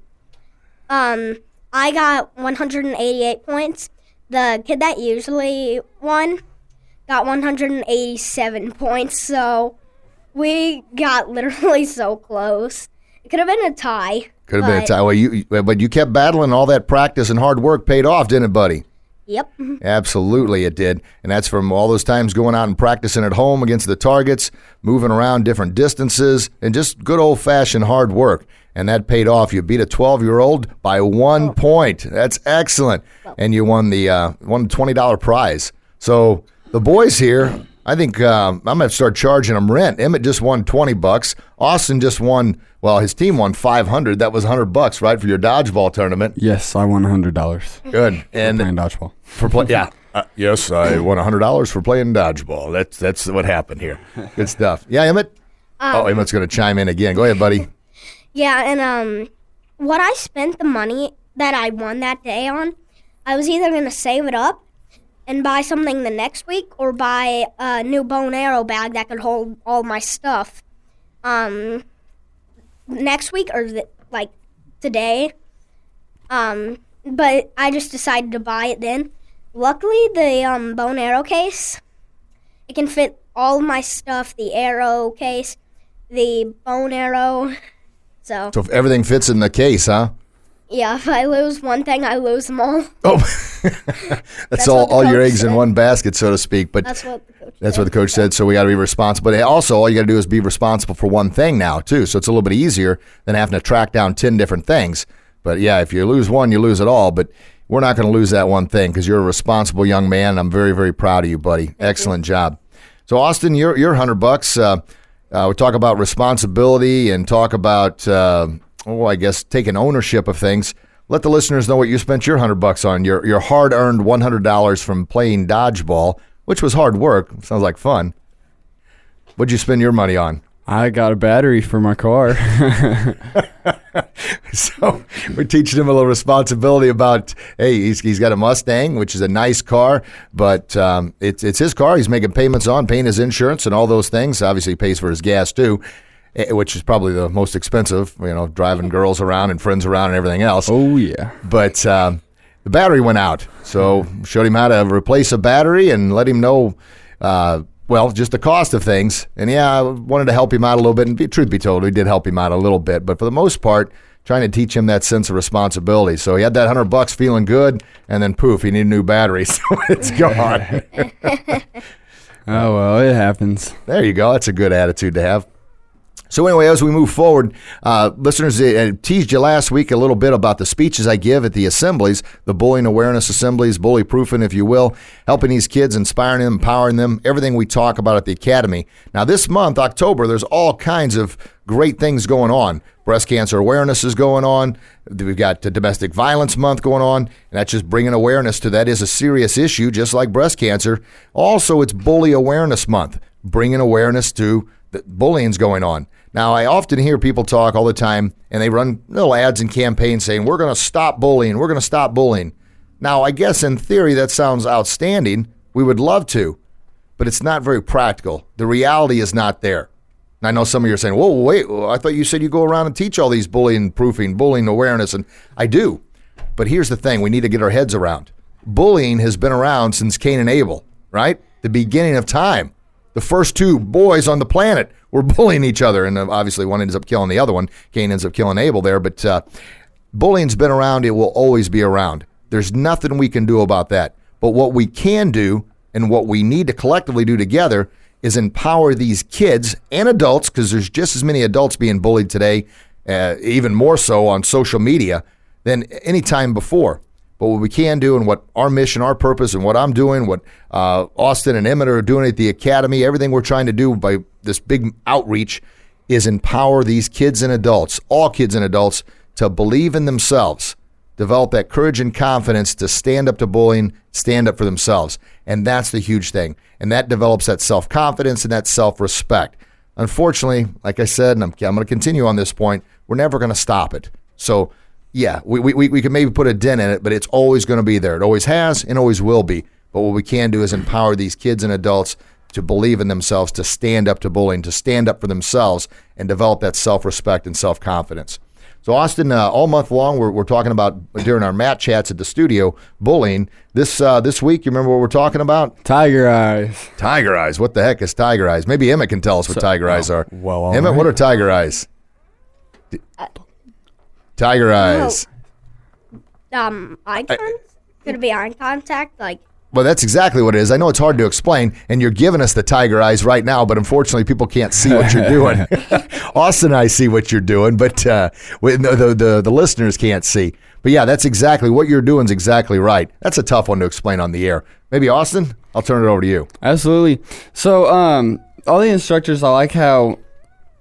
S3: Um, I got one hundred and eighty-eight points. The kid that usually won got one hundred and eighty-seven points. So we got literally so close. It could have been a tie.
S1: Could have been a time. Well, you, but you kept battling. All that practice and hard work paid off, didn't it, buddy?
S3: Yep.
S1: Absolutely, it did. And that's from all those times going out and practicing at home against the targets, moving around different distances, and just good old fashioned hard work. And that paid off. You beat a 12 year old by one point. That's excellent. And you won the uh, won the $20 prize. So the boys here, I think um, I'm going to start charging them rent. Emmitt just won 20 bucks. Austin just won, well, his team won 500. That was 100 bucks, right, for your dodgeball tournament.
S2: Yes, I won hundred dollars
S1: Good. And
S2: playing dodgeball.
S1: for play. Yeah. Uh, yes, I won hundred dollars for playing dodgeball. That's that's what happened here. Good stuff. Yeah, Emmitt. oh, Emmitt's going to chime in again. Go ahead, buddy.
S3: Yeah, and um, what I spent the money that I won that day on, I was either gonna save it up and buy something the next week, or buy a new bow and arrow bag that could hold all my stuff. Um, next week or like today. Um, but I just decided to buy it then. Luckily, the um, bow and arrow case, it can fit all my stuff. The arrow case, the bone arrow. So
S1: So if everything fits in the case, huh?
S3: Yeah, if I lose one thing, I lose them all.
S1: Oh, that's,
S3: That's
S1: all, all your eggs in one basket, so to speak. But
S3: That's what the coach.
S1: That's
S3: said.
S1: what the coach said. So we got to be responsible. But also, all you got to do is be responsible for one thing now, too. So it's a little bit easier than having to track down 10 different things. But yeah, if you lose one, you lose it all. But we're not going to lose that one thing because you're a responsible young man. And I'm very, very proud of you, buddy. Excellent job. So, Austin, you're, you're 100 bucks. Uh, uh, we talk about responsibility and talk about, uh, oh, I guess, taking ownership of things. Let the listeners know what you spent your 100 bucks on. Your, your hard earned $100 from playing dodgeball, which was hard work. Sounds like fun. What'd you spend your money on?
S2: I got a battery for my car.
S1: So we're teaching him a little responsibility about hey, he's, he's got a Mustang, which is a nice car, but um, it's it's his car. He's making payments on, paying his insurance and all those things. Obviously, he pays for his gas too, which is probably the most expensive. You know, driving girls around and friends around and everything else.
S2: oh yeah.
S1: But um, the battery went out, so showed him how to replace a battery and let him know. Uh, well, just the cost of things, and yeah, I wanted to help him out a little bit. And be, truth be told, we did help him out a little bit, but for the most part, trying to teach him that sense of responsibility. So he had that hundred bucks, feeling good, and then poof, he needed a new battery, so it's gone.
S2: Oh well, it happens.
S1: There you go. That's a good attitude to have. So anyway, as we move forward, uh, listeners, I I teased you last week a little bit about the speeches I give at the assemblies, the bullying awareness assemblies, bully proofing, if you will, helping these kids, inspiring them, empowering them, everything we talk about at the academy. Now, this month, October, there's all kinds of great things going on. Breast cancer awareness is going on. We've got domestic violence month going on, and that's just bringing awareness to that is a serious issue, just like breast cancer. Also, it's bully awareness month, bringing awareness to bullying's going on. Now, I often hear people talk all the time, and they run little ads and campaigns saying, We're going to stop bullying. We're going to stop bullying. Now, I guess in theory, that sounds outstanding. We would love to, but it's not very practical. The reality is not there. And I know some of you are saying, Whoa, wait, I thought you said you go around and teach all these bullying proofing, bullying awareness. And I do. But here's the thing we need to get our heads around. Bullying has been around since Cain and Abel, right? The beginning of time. The first two boys on the planet were bullying each other, and uh, obviously one ends up killing the other one. Cain ends up killing Abel there, but uh, bullying's been around. It will always be around. There's nothing we can do about that. But what we can do, and what we need to collectively do together, is empower these kids and adults, because there's just as many adults being bullied today, uh, even more so on social media than any time before. But what we can do, and what our mission, our purpose, and what I'm doing, what uh, Austin and Emmett are doing at the academy, everything we're trying to do by this big outreach is empower these kids and adults, all kids and adults, to believe in themselves, develop that courage and confidence to stand up to bullying, stand up for themselves. And that's the huge thing. And that develops that self confidence and that self respect. Unfortunately, like I said, and I'm, I'm going to continue on this point, we're never going to stop it. So, yeah, we, we, we can maybe put a dent in it, but it's always going to be there. It always has and always will be. But what we can do is empower these kids and adults to believe in themselves, to stand up to bullying, to stand up for themselves, and develop that self respect and self confidence. So, Austin, uh, all month long, we're, we're talking about during our mat chats at the studio bullying. This uh, this week, you remember what we're talking about?
S2: Tiger eyes.
S1: Tiger eyes. What the heck is tiger eyes? Maybe Emmitt can tell us what tiger eyes are.
S2: well,
S1: Emmitt,
S2: right.
S1: what are tiger eyes? D- Tiger eyes.
S3: Um, eye contact? Could it be eye contact? Like,
S1: Well, that's exactly what it is. I know it's hard to explain, and you're giving us the tiger eyes right now, but unfortunately, people can't see what you're doing. Austin and I see what you're doing, but uh, the, the, the, the listeners can't see. But yeah, that's exactly what you're doing is exactly right. That's a tough one to explain on the air. Maybe Austin, I'll turn it over to you.
S2: Absolutely. So, um, all the instructors, I like how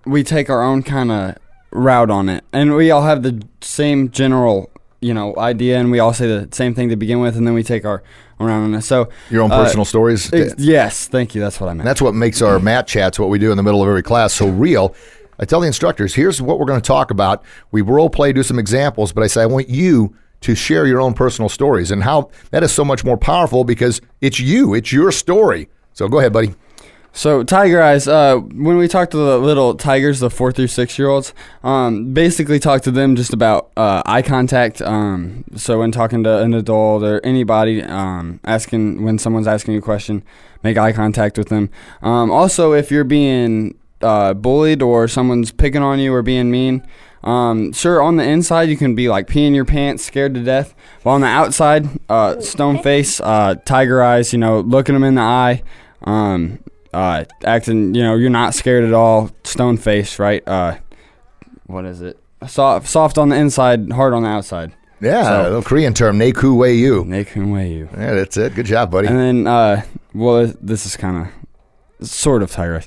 S2: we take our own kind of route on it, and we all have the same general, you know, idea, and we all say the same thing to begin with, and then we take our own route on it. So,
S1: Your own
S2: uh,
S1: personal stories.
S2: ex- yes, thank you. That's what I meant.
S1: And that's what makes our mat chats, what we do in the middle of every class, so real. I tell the instructors, here's what we're going to talk about. We role play, do some examples, but I say, I want you to share your own personal stories and how that is so much more powerful because it's you, it's your story. So go ahead, buddy.
S2: So tiger eyes. Uh, when we talk to the little tigers, the four through six year olds, um, basically talk to them just about uh, eye contact. Um, so when talking to an adult or anybody, um, asking when someone's asking you a question, make eye contact with them. Um, also, if you're being uh, bullied or someone's picking on you or being mean. Um, sure, on the inside you can be like peeing your pants, scared to death. But on the outside, uh, stone face, uh, tiger eyes, you know, looking them in the eye, um, uh, acting, you know, you're not scared at all, stone face, right? Uh, what is it? Soft, soft on the inside, hard on the outside.
S1: Yeah,
S2: So-
S1: a little Korean term, Neku Wei Yu.
S2: Naked way you.
S1: Yeah, that's it. Good job, buddy.
S2: And then, uh, well, this is kind of sort of tiger.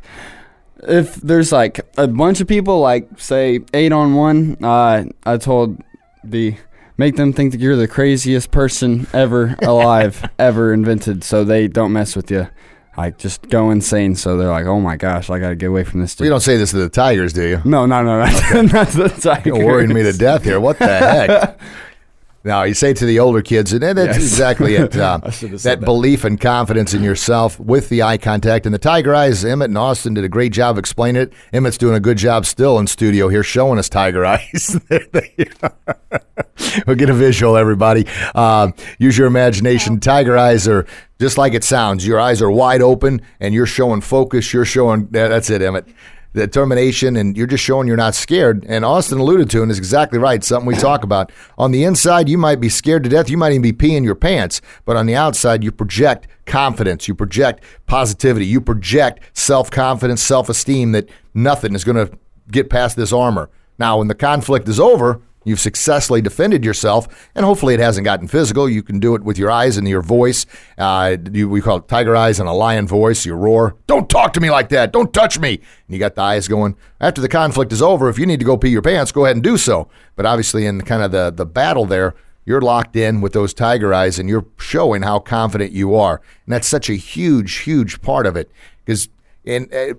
S2: If there's like a bunch of people, like say eight on one, uh, I told the make them think that you're the craziest person ever alive, ever invented, so they don't mess with you. Like just go insane. So they're like, oh my gosh, I gotta get away from this.
S1: you don't say this to the Tigers, do you?
S2: No, no, no, no. not the tiger.
S1: You're worrying me to death here. What the heck? Now you say to the older kids, and that's
S2: Yes.
S1: exactly it. Uh, that,
S2: that.
S1: belief and confidence in yourself with the eye contact and the tiger eyes. Emmitt and Austin did a great job explaining it. Emmitt's doing a good job still in studio here, showing us tiger eyes. There they are. we'll get a visual, everybody. Uh, use your imagination. Tiger eyes are just like it sounds. Your eyes are wide open, and you're showing focus. You're showing. yeah, That's it, Emmitt determination and you're just showing you're not scared. And Austin alluded to, and is exactly right, something we talk about. On the inside, you might be scared to death. You might even be peeing your pants. But on the outside, you project confidence. You project positivity. You project self confidence, self esteem that nothing is going to get past this armor. Now, when the conflict is over, You've successfully defended yourself, and hopefully it hasn't gotten physical. You can do it with your eyes and your voice. Uh, you, we call it tiger eyes and a lion voice. You roar, "Don't talk to me like that! Don't touch me!" And you got the eyes going. After the conflict is over, if you need to go pee your pants, go ahead and do so. But obviously, in kind of the the battle there, you're locked in with those tiger eyes, and you're showing how confident you are. And that's such a huge, huge part of it because and. Uh,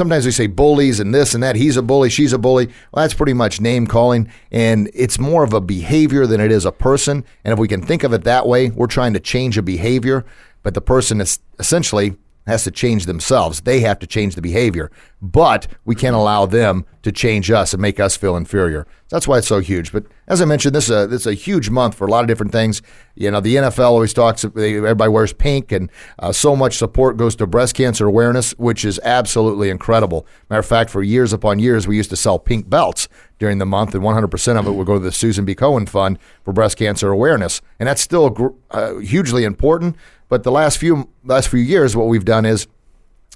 S1: sometimes we say bullies and this and that. He's a bully, she's a bully. Well, that's pretty much name calling, and it's more of a behavior than it is a person. And if we can think of it that way, we're trying to change a behavior, but the person is essentially has to change themselves. They have to change the behavior, but we can't allow them to change us and make us feel inferior. That's why it's so huge. But as I mentioned, this is a this is a huge month for a lot of different things. You know, the NFL always talks. Everybody wears pink, and uh, so much support goes to breast cancer awareness, which is absolutely incredible. Matter of fact, for years upon years, we used to sell pink belts during the month, and 100% of it would go to the Susan B. Komen Fund for breast cancer awareness, and that's still uh, hugely important. But the last few last few years, what we've done is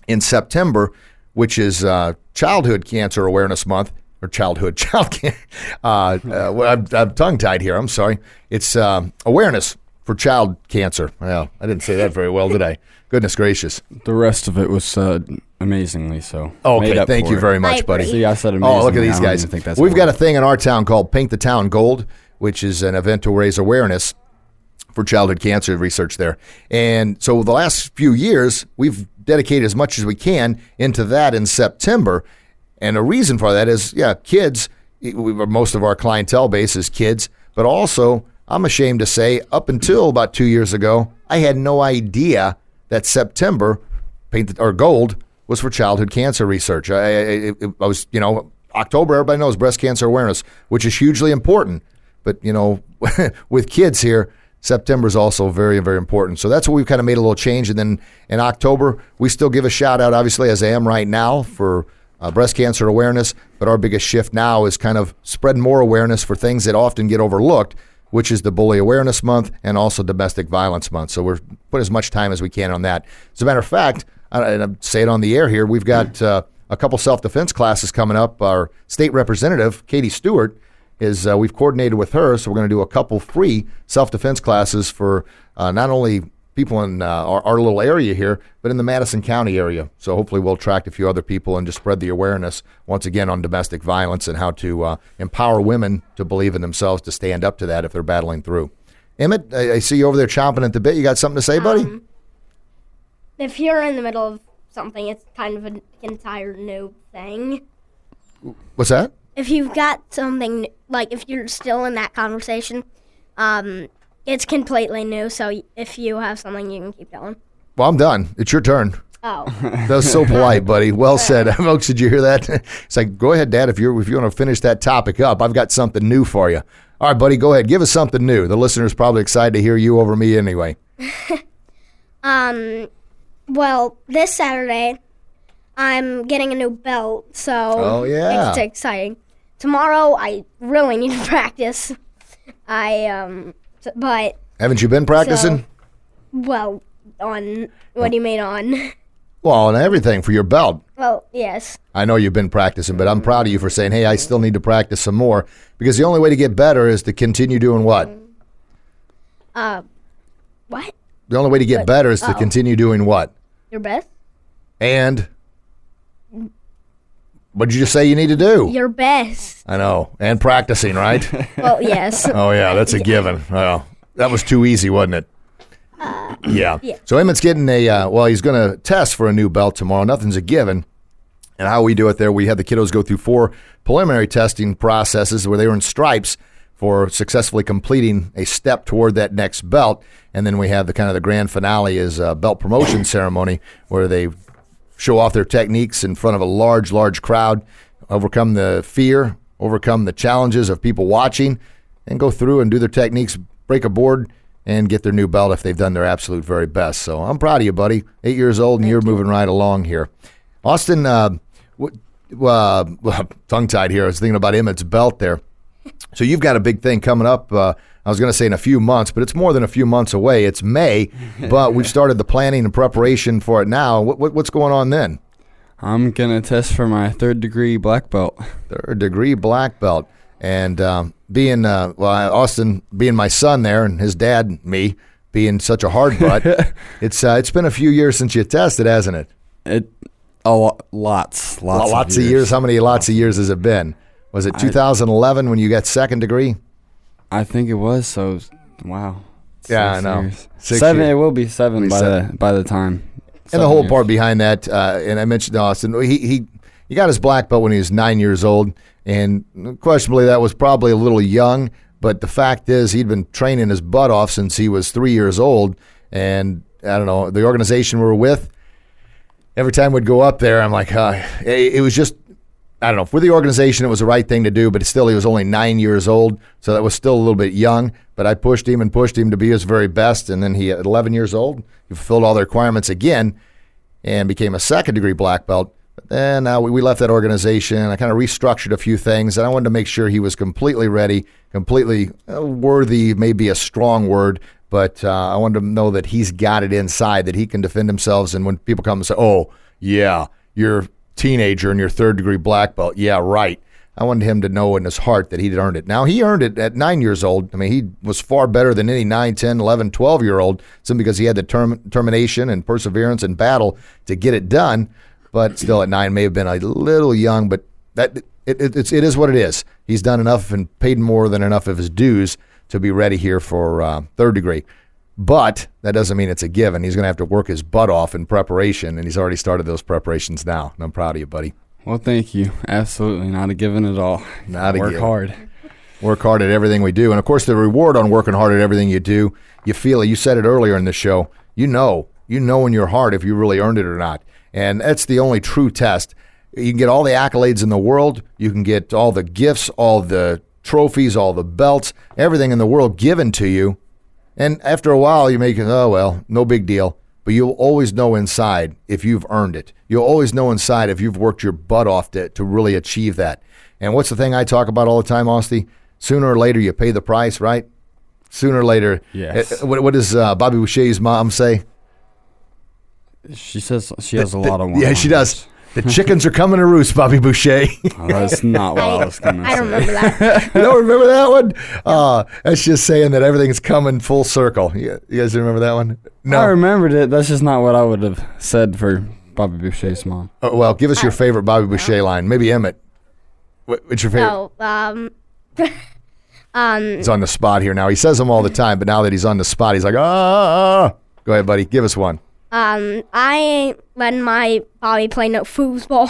S1: in September, which is uh, Childhood Cancer Awareness Month, or Childhood Child Cancer. Uh, uh, well, I'm, I'm tongue tied here. I'm sorry. It's um, awareness for child cancer. Well, I didn't say that very well, did I? Goodness gracious.
S2: The rest of it was said amazingly. So
S1: Okay, thank you
S2: it.
S1: very much, buddy.
S2: See, I said amazingly.
S1: Oh, look at these guys.
S2: even think that's
S1: We've got a thing in our town called Paint the Town Gold, which is an event to raise awareness for childhood cancer research there. And so the last few years, we've dedicated as much as we can into that in September. And the reason for that is, yeah, kids, most of our clientele base is kids, but also, I'm ashamed to say, up until about two years ago, I had no idea that September paint the, or gold was for childhood cancer research. I, I, I was, you know, October, everybody knows breast cancer awareness, which is hugely important. But you know, with kids here, September is also very, very important. So that's what we've kind of made a little change. And then in October, we still give a shout out, obviously, as I am right now for uh, breast cancer awareness. But our biggest shift now is kind of spread more awareness for things that often get overlooked, which is the Bully Awareness Month and also Domestic Violence Month. So we're putting as much time as we can on that. As a matter of fact, and I say it on the air here, we've got uh, a couple self defense classes coming up. Our state representative, Katie Stewart, is uh, we've coordinated with her, so we're going to do a couple free self defense classes for uh, not only people in uh, our, our, little area here, but in the Madison County area. So hopefully we'll attract a few other people and just spread the awareness once again on domestic violence and how to uh, empower women to believe in themselves to stand up to that if they're battling through. Emmitt, I, I see you over there chomping at the bit. You got something to say, buddy? Um,
S3: if you're in the middle of something, it's kind of an entire new thing.
S1: What's that?
S3: If you've got something like if you're still in that conversation, um, it's completely new. So if you have something, you can keep going.
S1: Well, I'm done. It's your turn.
S3: Oh,
S1: that was so polite, buddy. Well said, folks. Did you hear that? It's like, go ahead, Dad. If you're if you want to finish that topic up, I've got something new for you. All right, buddy, go ahead. Give us something new. The listener's probably excited to hear you over me anyway.
S3: um, well, this Saturday, I'm getting a new belt, so
S1: oh yeah,
S3: it's exciting tomorrow I really need to practice. I um, but
S1: haven't you been practicing? So,
S3: well, on what do you mean on?
S1: Well, on everything for your belt.
S3: Well, yes.
S1: I know you've been practicing, but I'm proud of you for saying, "Hey, I still need to practice some more." Because the only way to get better is to continue doing what?
S3: Uh, what?
S1: The only way to get what? better is to Uh-oh. continue doing what?
S3: Your best.
S1: And what did you just say you need to do?
S3: Your best.
S1: I know. And practicing, right?
S3: well, yes.
S1: oh, yeah, that's a given. Well, that was too easy, wasn't it?
S3: Uh,
S1: yeah. yeah. So Emmitt's getting a, uh, well, he's going to test for a new belt tomorrow. Nothing's a given. And how we do it there, we had the kiddos go through four preliminary testing processes where they earn stripes for successfully completing a step toward that next belt. And then we have the kind of the grand finale is a belt promotion ceremony where they show off their techniques in front of a large, large crowd, overcome the fear, overcome the challenges of people watching, and go through and do their techniques, break a board, and get their new belt if they've done their absolute very best. So I'm proud of you, buddy. Eight years old, and Thank you're you. moving right along here. Austin, uh, uh, tongue tied here. I was thinking about Emmitt's belt there. So you've got a big thing coming up. Uh, I was going to say in a few months, but it's more than a few months away. It's May, but we've started the planning and preparation for it now. What, what, what's going on then?
S2: I'm going to test for my third degree black belt.
S1: Third degree black belt. And um, being, uh, well, Austin being my son there and his dad, me, being such a hard butt, it's, uh, it's been a few years since you tested, hasn't it?
S2: It, oh, lots, lots,
S1: lots
S2: of, years.
S1: of years. How many lots of years has it been? Was it 2011 I, when you got second degree?
S2: I think it was. So wow.
S1: Yeah, I know.
S2: seven. Years. It will be seven by seven. the by the time.
S1: And the whole years. part behind that, uh, and I mentioned Austin. He he he got his black belt when he was nine years old, and questionably that was probably a little young. But the fact is, he'd been training his butt off since he was three years old, and I don't know the organization we were with. Every time we'd go up there, I'm like, uh, it, it was just I don't know. For the organization, it was the right thing to do, but still, he was only nine years old, so that was still a little bit young. But I pushed him and pushed him to be his very best, and then he, at 11 years old, he fulfilled all the requirements again, and became a second degree black belt. But then uh, we, we left that organization. I kind of restructured a few things, and I wanted to make sure he was completely ready, completely uh, worthy. Maybe a strong word, but uh, I wanted to know that he's got it inside, that he can defend himself. And when people come and say, "Oh, yeah, you're teenager and your third degree black belt. Yeah, right. I wanted him to know in his heart that he'd earned it. Now, he earned it at nine years old. I mean, he was far better than any 9, 10, 11, 12 year old simply because he had the term, determination and perseverance and battle to get it done. But still, at nine, may have been a little young, but that it, it, it's, it is what it is. He's done enough and paid more than enough of his dues to be ready here for uh, third degree. But that doesn't mean it's a given. He's going to have to work his butt off in preparation, and he's already started those preparations now. And I'm proud of you, buddy.
S2: Well, thank you. Absolutely not a given at all.
S1: Not a
S2: work
S1: given.
S2: hard.
S1: Work hard at everything we do, and of course, the reward on working hard at everything you do, you feel it. You said it earlier in the show. You know, you know in your heart if you really earned it or not, and that's the only true test. You can get all the accolades in the world. You can get all the gifts, all the trophies, all the belts, everything in the world given to you. And after a while, you're making, oh, well, no big deal. But you'll always know inside if you've earned it. You'll always know inside if you've worked your butt off to, to really achieve that. And what's the thing I talk about all the time, Austin? Sooner or later, you pay the price, right? Sooner or later.
S2: Yes.
S1: Uh, What, what does uh, Bobby Boucher's mom say?
S2: She says she has a lot of.
S1: Yeah, she does. The chickens are coming to roost, Bobby Boucher.
S2: Oh, that's not what I, was gonna say.
S3: I don't remember that.
S1: you don't remember that one? Uh, that's just saying that everything's coming full circle. You, you guys remember that one? No.
S2: I remembered it. That's just not what I would have said for Bobby Boucher's mom.
S1: Oh, well, give us your favorite Bobby Boucher line. Maybe Emmitt. What, what's your favorite?
S3: So, um, um,
S1: He's on the spot here now. He says them all the time, but now that he's on the spot, he's like, ah. Go ahead, buddy. Give us one.
S3: Um, I ain't letting my Bobby play no foosball,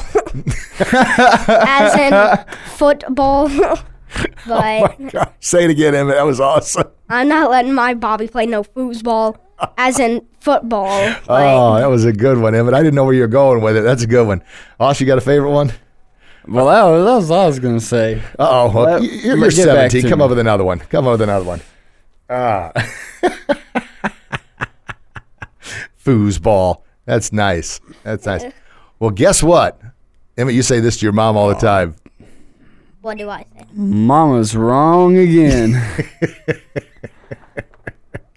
S3: as in football. but
S1: God, say it again, Emmitt. That was awesome.
S3: I'm not letting my Bobby play no foosball, as in football. Like,
S1: Oh, that was a good one, Emmitt. I didn't know where you were going with it. That's a good one. Osh, you got a favorite one?
S2: Well, that was, that was what I was gonna say.
S1: Uh oh. Well, you're, you're 17. Come
S2: me.
S1: up with another one. Come up with another one. Ah. Foosball. That's nice. That's nice. Well, guess what? Emmitt, you say this to your mom all the time.
S3: what do I say?
S2: Mama's wrong again.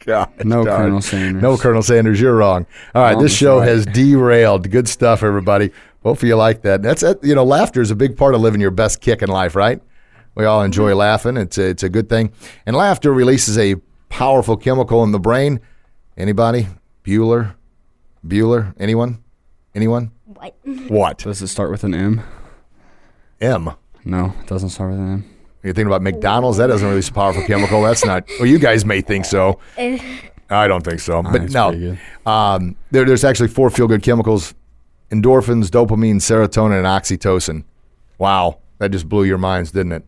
S1: God,
S2: No
S1: darn.
S2: Colonel Sanders.
S1: No, Colonel Sanders, you're wrong. All right, this
S2: Mama's
S1: show
S2: right.
S1: has derailed. Good stuff, everybody. Hopefully you like that. That's it. You know, laughter is a big part of living your best kick in life, right? We all enjoy mm-hmm. laughing. It's a, it's a good thing. And laughter releases a powerful chemical in the brain. Anybody? Bueller? Bueller? Anyone? Anyone?
S3: What?
S1: What?
S2: Does it start with an M?
S1: M.
S2: No, it doesn't start with an M.
S1: You're thinking about McDonald's? That doesn't release a powerful chemical. That's not. Well, you guys may think so. I don't think so. But no, um, there, there's actually four feel good chemicals endorphins, dopamine, serotonin, and oxytocin. Wow. That just blew your minds, didn't it?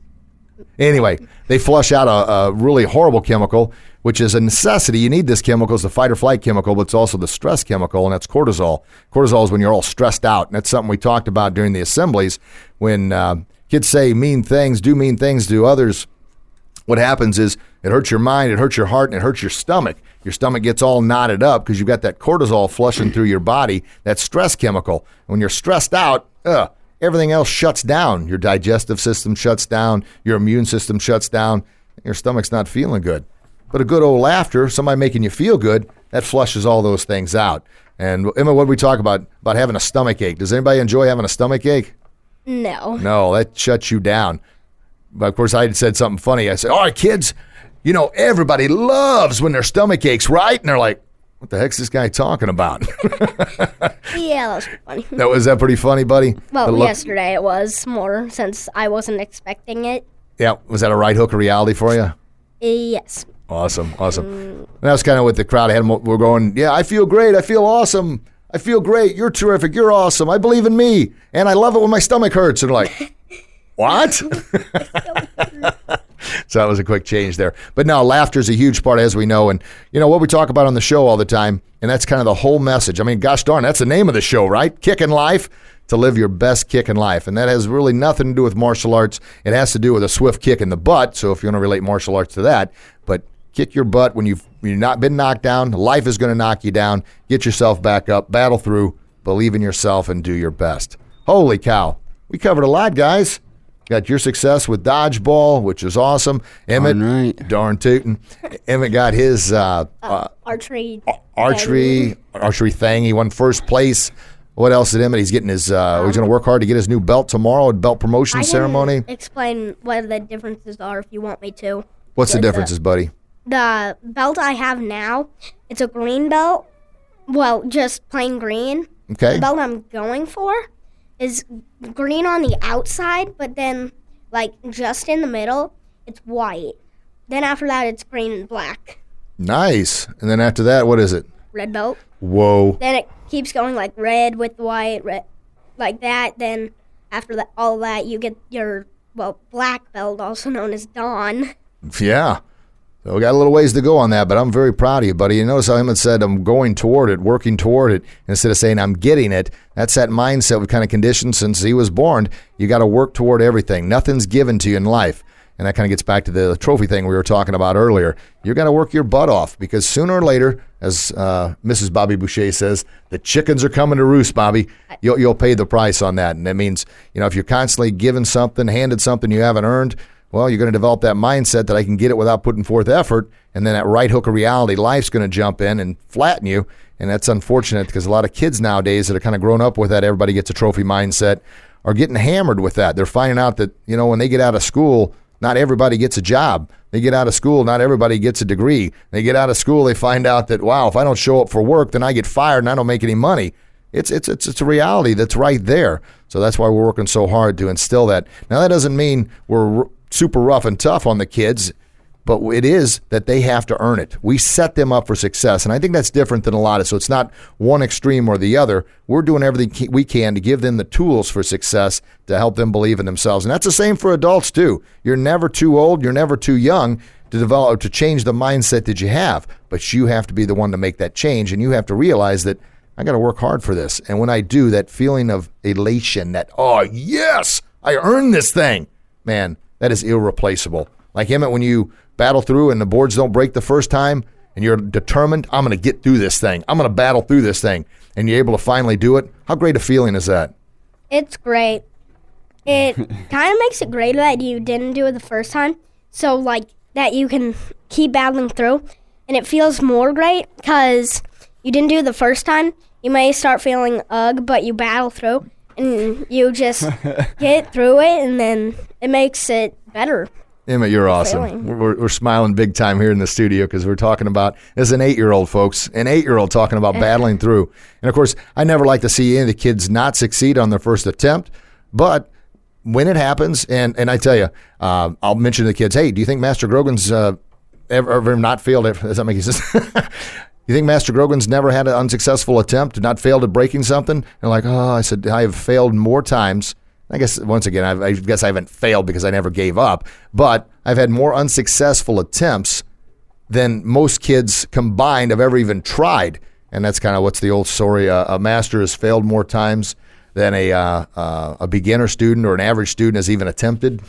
S1: Anyway, they flush out a, a really horrible chemical, which is a necessity. You need this chemical. It's the fight or flight chemical, but it's also the stress chemical, and that's cortisol. Cortisol is when you're all stressed out, and that's something we talked about during the assemblies when uh, kids say mean things, do mean things to others what happens is it hurts your mind, it hurts your heart, and it hurts your stomach. Your stomach gets all knotted up because you've got that cortisol flushing through your body, that stress chemical. When you're stressed out, ugh, everything else shuts down. Your digestive system shuts down, your immune system shuts down, your stomach's not feeling good. But a good old laughter, somebody making you feel good, that flushes all those things out. And Emma, what did we talk about? About having a stomach ache. Does anybody enjoy having a stomach ache?
S3: No.
S1: No, that shuts you down. But of course, I had said something funny. I said, "All right, kids, you know everybody loves when their stomach aches, right?" And they're like, "What the heck's this guy talking about?"
S3: Yeah, that was funny.
S1: that was that pretty funny, buddy.
S3: Well,
S1: look-
S3: yesterday it was more since I wasn't expecting it.
S1: Yeah, was that a right hook of reality for you?
S3: Yes.
S1: Awesome, awesome. And that was kind of what the crowd. Had. We're going. Yeah, I feel great. I feel awesome. I feel great. You're terrific. You're awesome. I believe in me, and I love it when my stomach hurts. And they're like, what? so that was a quick change there. But now laughter is a huge part, as we know, and you know what we talk about on the show all the time, and that's kind of the whole message. I mean, gosh darn, that's the name of the show, right? Kick in life. To live your best kick in life. And that has really nothing to do with martial arts. It has to do with a swift kick in the butt. So if you want to relate martial arts to that, but kick your butt when you've when you've not been knocked down. Life is going to knock you down. Get yourself back up, battle through, believe in yourself, and do your best. Holy cow. We covered a lot, guys. Got your success with dodgeball, which is awesome. Emmitt,
S2: Darn right.
S1: darn tootin'. Emmitt got his uh, uh,
S3: Archery.
S1: archery archery thing. He won first place. What else did Emmitt? He's getting his. Uh, he's going to work hard to get his new belt tomorrow. at Belt promotion
S3: I can
S1: ceremony.
S3: Explain what the differences are if you want me to.
S1: What's the
S3: With
S1: differences, buddy?
S3: The belt I have now, it's a green belt. Well, just plain green.
S1: Okay.
S3: The belt I'm going for is green on the outside, but then like just in the middle, it's white. Then after that, it's green and black.
S1: Nice. And then after that, what is it?
S3: Red belt.
S1: Whoa.
S3: Then it keeps going like red with white, red, like that. Then after that, all that, you get your well black belt, also known as dan.
S1: Yeah. So we got a little ways to go on that, but I'm very proud of you, buddy. You notice how Emmitt said, I'm going toward it, working toward it, instead of saying I'm getting it. That's that mindset we've kind of conditioned since he was born. You got to work toward everything. Nothing's given to you in life. And that kind of gets back to the trophy thing we were talking about earlier. You're going to work your butt off because sooner or later, as uh, Mrs. Bobby Boucher says, the chickens are coming to roost, Bobby. You'll, you'll pay the price on that. And that means, you know, if you're constantly given something, handed something you haven't earned, well, you're going to develop that mindset that I can get it without putting forth effort. And then that right hook of reality, life's going to jump in and flatten you. And that's unfortunate because a lot of kids nowadays that are kind of grown up with that, everybody gets a trophy mindset, are getting hammered with that. They're finding out that, you know, when they get out of school, not everybody gets a job. They get out of school, not everybody gets a degree. They get out of school, they find out that, wow, if I don't show up for work, then I get fired and I don't make any money. It's, it's, it's, it's a reality that's right there. So that's why we're working so hard to instill that. Now, that doesn't mean we're super rough and tough on the kids, but it is that they have to earn it. We set them up for success. And I think that's different than a lot of. So it's not one extreme or the other. We're doing everything we can to give them the tools for success to help them believe in themselves. And that's the same for adults too. You're never too old, you're never too young to develop to change the mindset that you have, but you have to be the one to make that change and you have to realize that I got to work hard for this. And when I do, that feeling of elation that oh, yes, I earned this thing. Man, that is irreplaceable. Like Emmitt, when you battle through and the boards don't break the first time and you're determined, I'm going to get through this thing. I'm going to battle through this thing. And you're able to finally do it. How great a feeling is that?
S3: It's great. It kind of makes it great that you didn't do it the first time. So, like, that you can keep battling through. And it feels more great because you didn't do it the first time. You may start feeling ugh, but you battle through and you just get through it, and then it makes it better.
S1: Emma, you're awesome. We're, we're, smiling big time here in the studio because we're talking about as an eight year old, folks, an eight year old talking about battling through. And of course, I never like to see any of the kids not succeed on their first attempt, but when it happens, and and I tell you, uh, I'll mention to the kids, hey, do you think Master Grogan's uh, ever, ever not failed? Does that make sense? You think Master Grogan's never had an unsuccessful attempt, not failed at breaking something? And like, oh, I said, I have failed more times. I guess once again, I've, I guess I haven't failed because I never gave up, but I've had more unsuccessful attempts than most kids combined have ever even tried. And that's kind of what's the old story. Uh, a master has failed more times than a uh, uh, a beginner student or an average student has even attempted.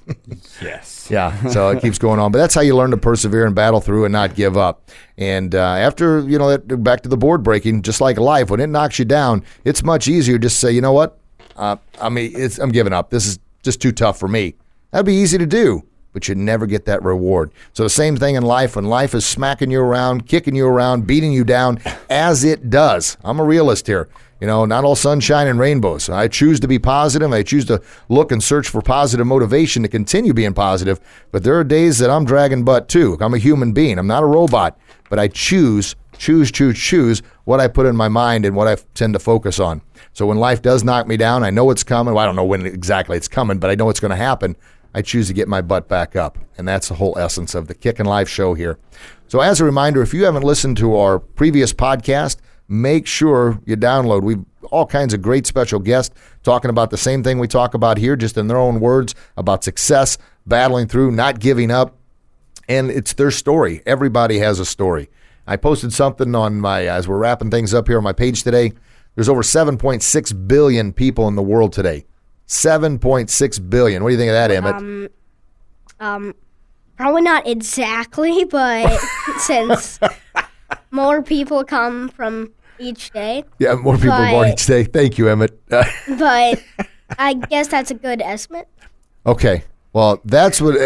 S2: yes.
S1: Yeah. So it keeps going on, but that's how you learn to persevere and battle through and not give up. And uh, after you know, back to the board breaking, just like life, when it knocks you down, it's much easier just to say, you know what, uh, I mean, I'm giving up. This is just too tough for me. That'd be easy to do but you never get that reward. So the same thing in life when life is smacking you around, kicking you around, beating you down as it does. I'm a realist here. You know, not all sunshine and rainbows. I choose to be positive. I choose to look and search for positive motivation to continue being positive. But there are days that I'm dragging butt too. I'm a human being. I'm not a robot. But I choose, choose, choose, choose what I put in my mind and what I tend to focus on. So when life does knock me down, I know it's coming. Well, I don't know when exactly it's coming, but I know it's going to happen. I choose to get my butt back up. And that's the whole essence of the Kickin' Life show here. So, as a reminder, if you haven't listened to our previous podcast, make sure you download. We've all kinds of great special guests talking about the same thing we talk about here, just in their own words about success, battling through, not giving up. And it's their story. Everybody has a story. I posted something on my, as we're wrapping things up here on my page today. There's over 7.6 billion people in the world today. 7.6 billion. What do you think of that, Emmitt?
S3: Um, um probably not exactly, but since more people come from each day.
S1: Yeah, more people but, born each day. Thank you, Emmitt.
S3: but I guess that's a good estimate.
S1: Okay. Well, that's what.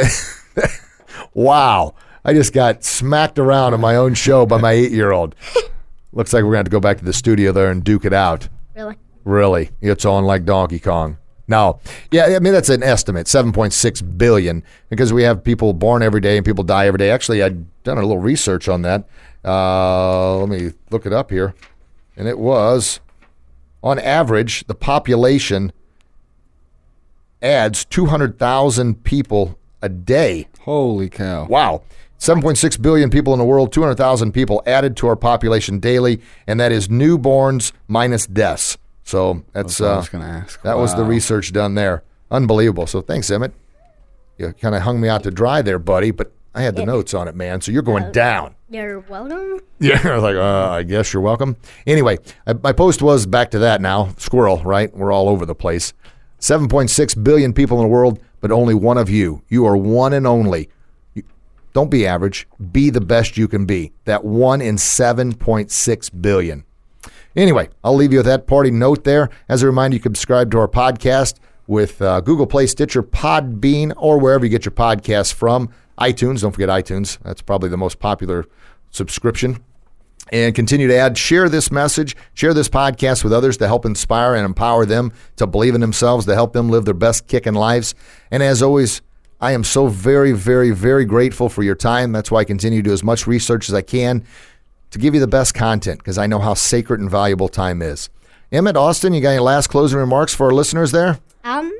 S1: wow. I just got smacked around on my own show by my eight year old. Looks like we're going to have to go back to the studio there and duke it out.
S3: Really?
S1: Really. It's on like Donkey Kong. No, yeah, I mean that's an estimate, seven point six billion, because we have people born every day and people die every day. Actually, I've done a little research on that. Uh, let me look it up here and it was on average, the population adds 200,000 people a day.
S2: Holy cow.
S1: Wow. 7.6 billion people in the world, 200,000 people added to our population daily, and that is newborns minus deaths. So that's, uh, that wow. was the research done there. Unbelievable. So thanks, Emmitt. You kind of hung me out to dry there, buddy, but I had the notes on it, man. So you're going down.
S3: You're welcome.
S1: Yeah, I was like, uh, I guess you're welcome. Anyway, I, my post was back to that now. Squirrel, right? We're all over the place. 7.6 billion people in the world, but only one of you. You are one and only. You, don't be average. Be the best you can be. That one in 7.6 billion. Anyway, I'll leave you with that party note there. As a reminder, you can subscribe to our podcast with uh, Google Play, Stitcher, Podbean, or wherever you get your podcasts from. iTunes, don't forget iTunes. That's probably the most popular subscription. And continue to add, share this message, share this podcast with others to help inspire and empower them to believe in themselves, to help them live their best kicking lives. And as always, I am so very, very, very grateful for your time. That's why I continue to do as much research as I can to give you the best content because I know how sacred and valuable time is. Emmitt, Austin, you got any last closing remarks for our listeners there?
S3: Um,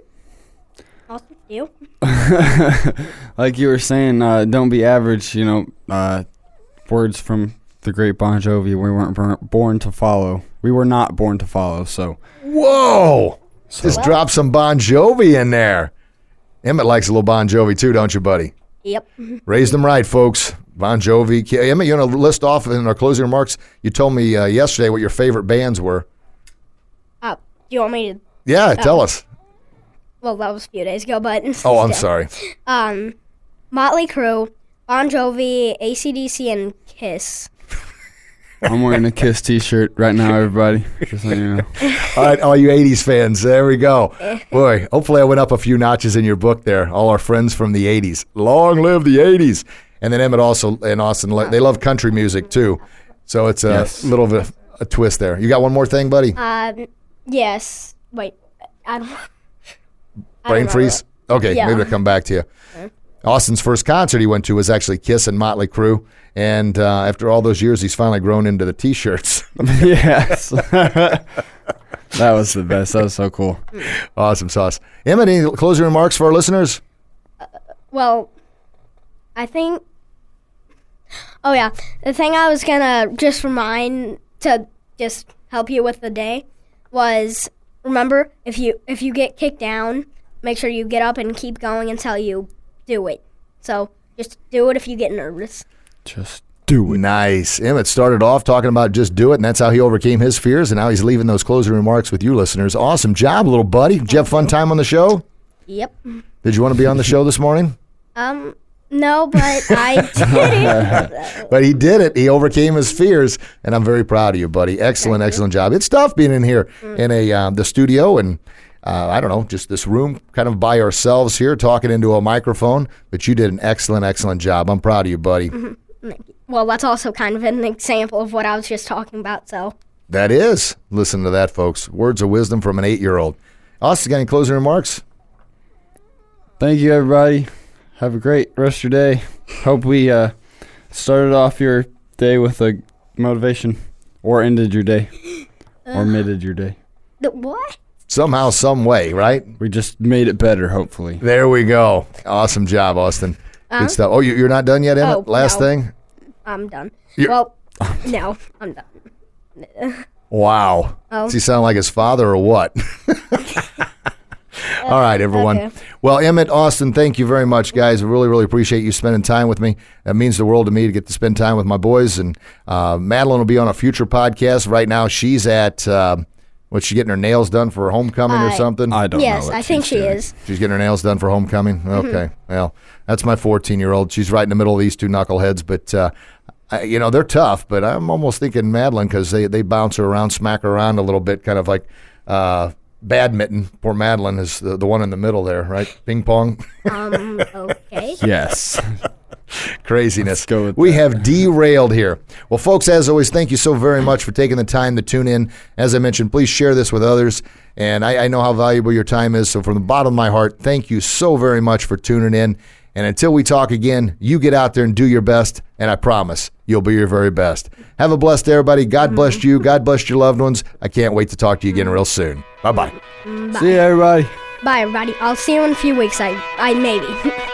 S3: also you.
S2: like you were saying, uh, don't be average. You know, uh, words from the great Bon Jovi. We weren't born to follow. We were not born to follow. So
S1: Whoa! Just drop some Bon Jovi in there. Emmitt likes a little Bon Jovi too, don't you, buddy?
S3: Yep.
S1: Raise them right, folks. Bon Jovi. Emmitt, you want to list off in our closing remarks? You told me uh, yesterday what your favorite bands were.
S3: Uh, do you want me to?
S1: Yeah, tell us.
S3: Well, that was a few days ago, but.
S1: Oh, I'm sorry.
S3: Um, Motley Crue, Bon Jovi, ACDC, and Kiss.
S2: I'm wearing a Kiss T-shirt right now, everybody. Just so you know.
S1: All right, all you 80s fans, there we go. Boy, hopefully I went up a few notches in your book there. All our friends from the 80s. Long live the 80s. And then Emmett also and Austin, they love country music too. So it's a
S2: Yes.
S1: little bit of a twist there. You got one more thing, buddy?
S3: Um, yes. Wait, I don't. I
S1: Brain freeze? Okay,
S3: Yeah.
S1: maybe I'll come back to you. Austin's first concert he went to was actually Kiss and Motley Crue. And uh, after all those years, he's finally grown into the t shirts.
S2: yes. that was the best. That was so cool.
S1: awesome sauce. Emmitt, any closing remarks for our listeners?
S3: Well, I think. Oh yeah, the thing I was gonna just remind to just help you with the day was remember if you if you get kicked down, make sure you get up and keep going until you do it. So just do it if you get nervous.
S2: Just
S1: Do it. Nice. Emmitt started off talking about just do it, and that's how he overcame his fears. And now he's leaving those closing remarks with you listeners. Awesome job, little buddy. Did you have fun time on the show?
S3: Yep.
S1: Did you want to be on the show this morning?
S3: Um. No, but I did.
S1: But he did it. He overcame his fears, and I'm very proud of you, buddy. Excellent, excellent job. It's tough being in here in a uh, the studio and uh, I don't know, just this room, kind of by ourselves here, talking into a microphone. But you did an excellent, excellent job. I'm proud of you, buddy.
S3: well, that's also kind of an example of what I was just talking about. So
S1: That is. Listen to that, folks. Words of wisdom from an eight-year-old. Austin, got any closing remarks?
S2: thank you, everybody. Have a great rest of your day. Hope we uh, started off your day with a motivation, or ended your day, or midded your day.
S3: the what?
S1: Somehow, some way, right?
S2: We just made it better, hopefully.
S1: There we go. Awesome job, Austin. Good stuff. Oh, you- you're not done yet, Emmitt?
S3: Oh,
S1: Last
S3: no.
S1: thing?
S3: I'm done.
S1: You're-
S3: Well, no, I'm done.
S1: Wow.
S3: Oh.
S1: Does he sound like his father or what? All right, everyone.
S3: Okay.
S1: Well, Emmitt, Austin, thank you very much, guys. I really, really appreciate you spending time with me. That means the world to me to get to spend time with my boys. And uh, Madeline will be on a future podcast. Right now, she's at, uh, what's she getting her nails done for homecoming or something?
S2: I don't
S3: yes,
S2: know. Yes,
S3: I think she
S2: doing.
S3: is.
S1: She's getting her nails done for homecoming. Okay. Well, that's my 14 year old. She's right in the middle of these two knuckleheads, but. Uh, I, you know they're tough, but I'm almost thinking Madeline because they, they bounce her around, smack her around a little bit, kind of like uh, badminton. Poor Madeline is the, the one in the middle there, right? Ping pong,
S3: Um. Okay.
S2: Yes.
S1: craziness.
S2: Let's go with
S1: we have derailed here. Well, folks, as always, thank you so very much for taking the time to tune in. As I mentioned, please share this with others. And I, I know how valuable your time is. So, from the bottom of my heart, thank you so very much for tuning in. And until we talk again, you get out there and do your best. And I promise you'll be your very best. Have a blessed day, everybody. God mm-hmm. bless you. God bless your loved ones. I can't wait to talk to you again real soon. Bye bye.
S2: See you, everybody.
S3: Bye, everybody. I'll see you in a few weeks. I, I maybe.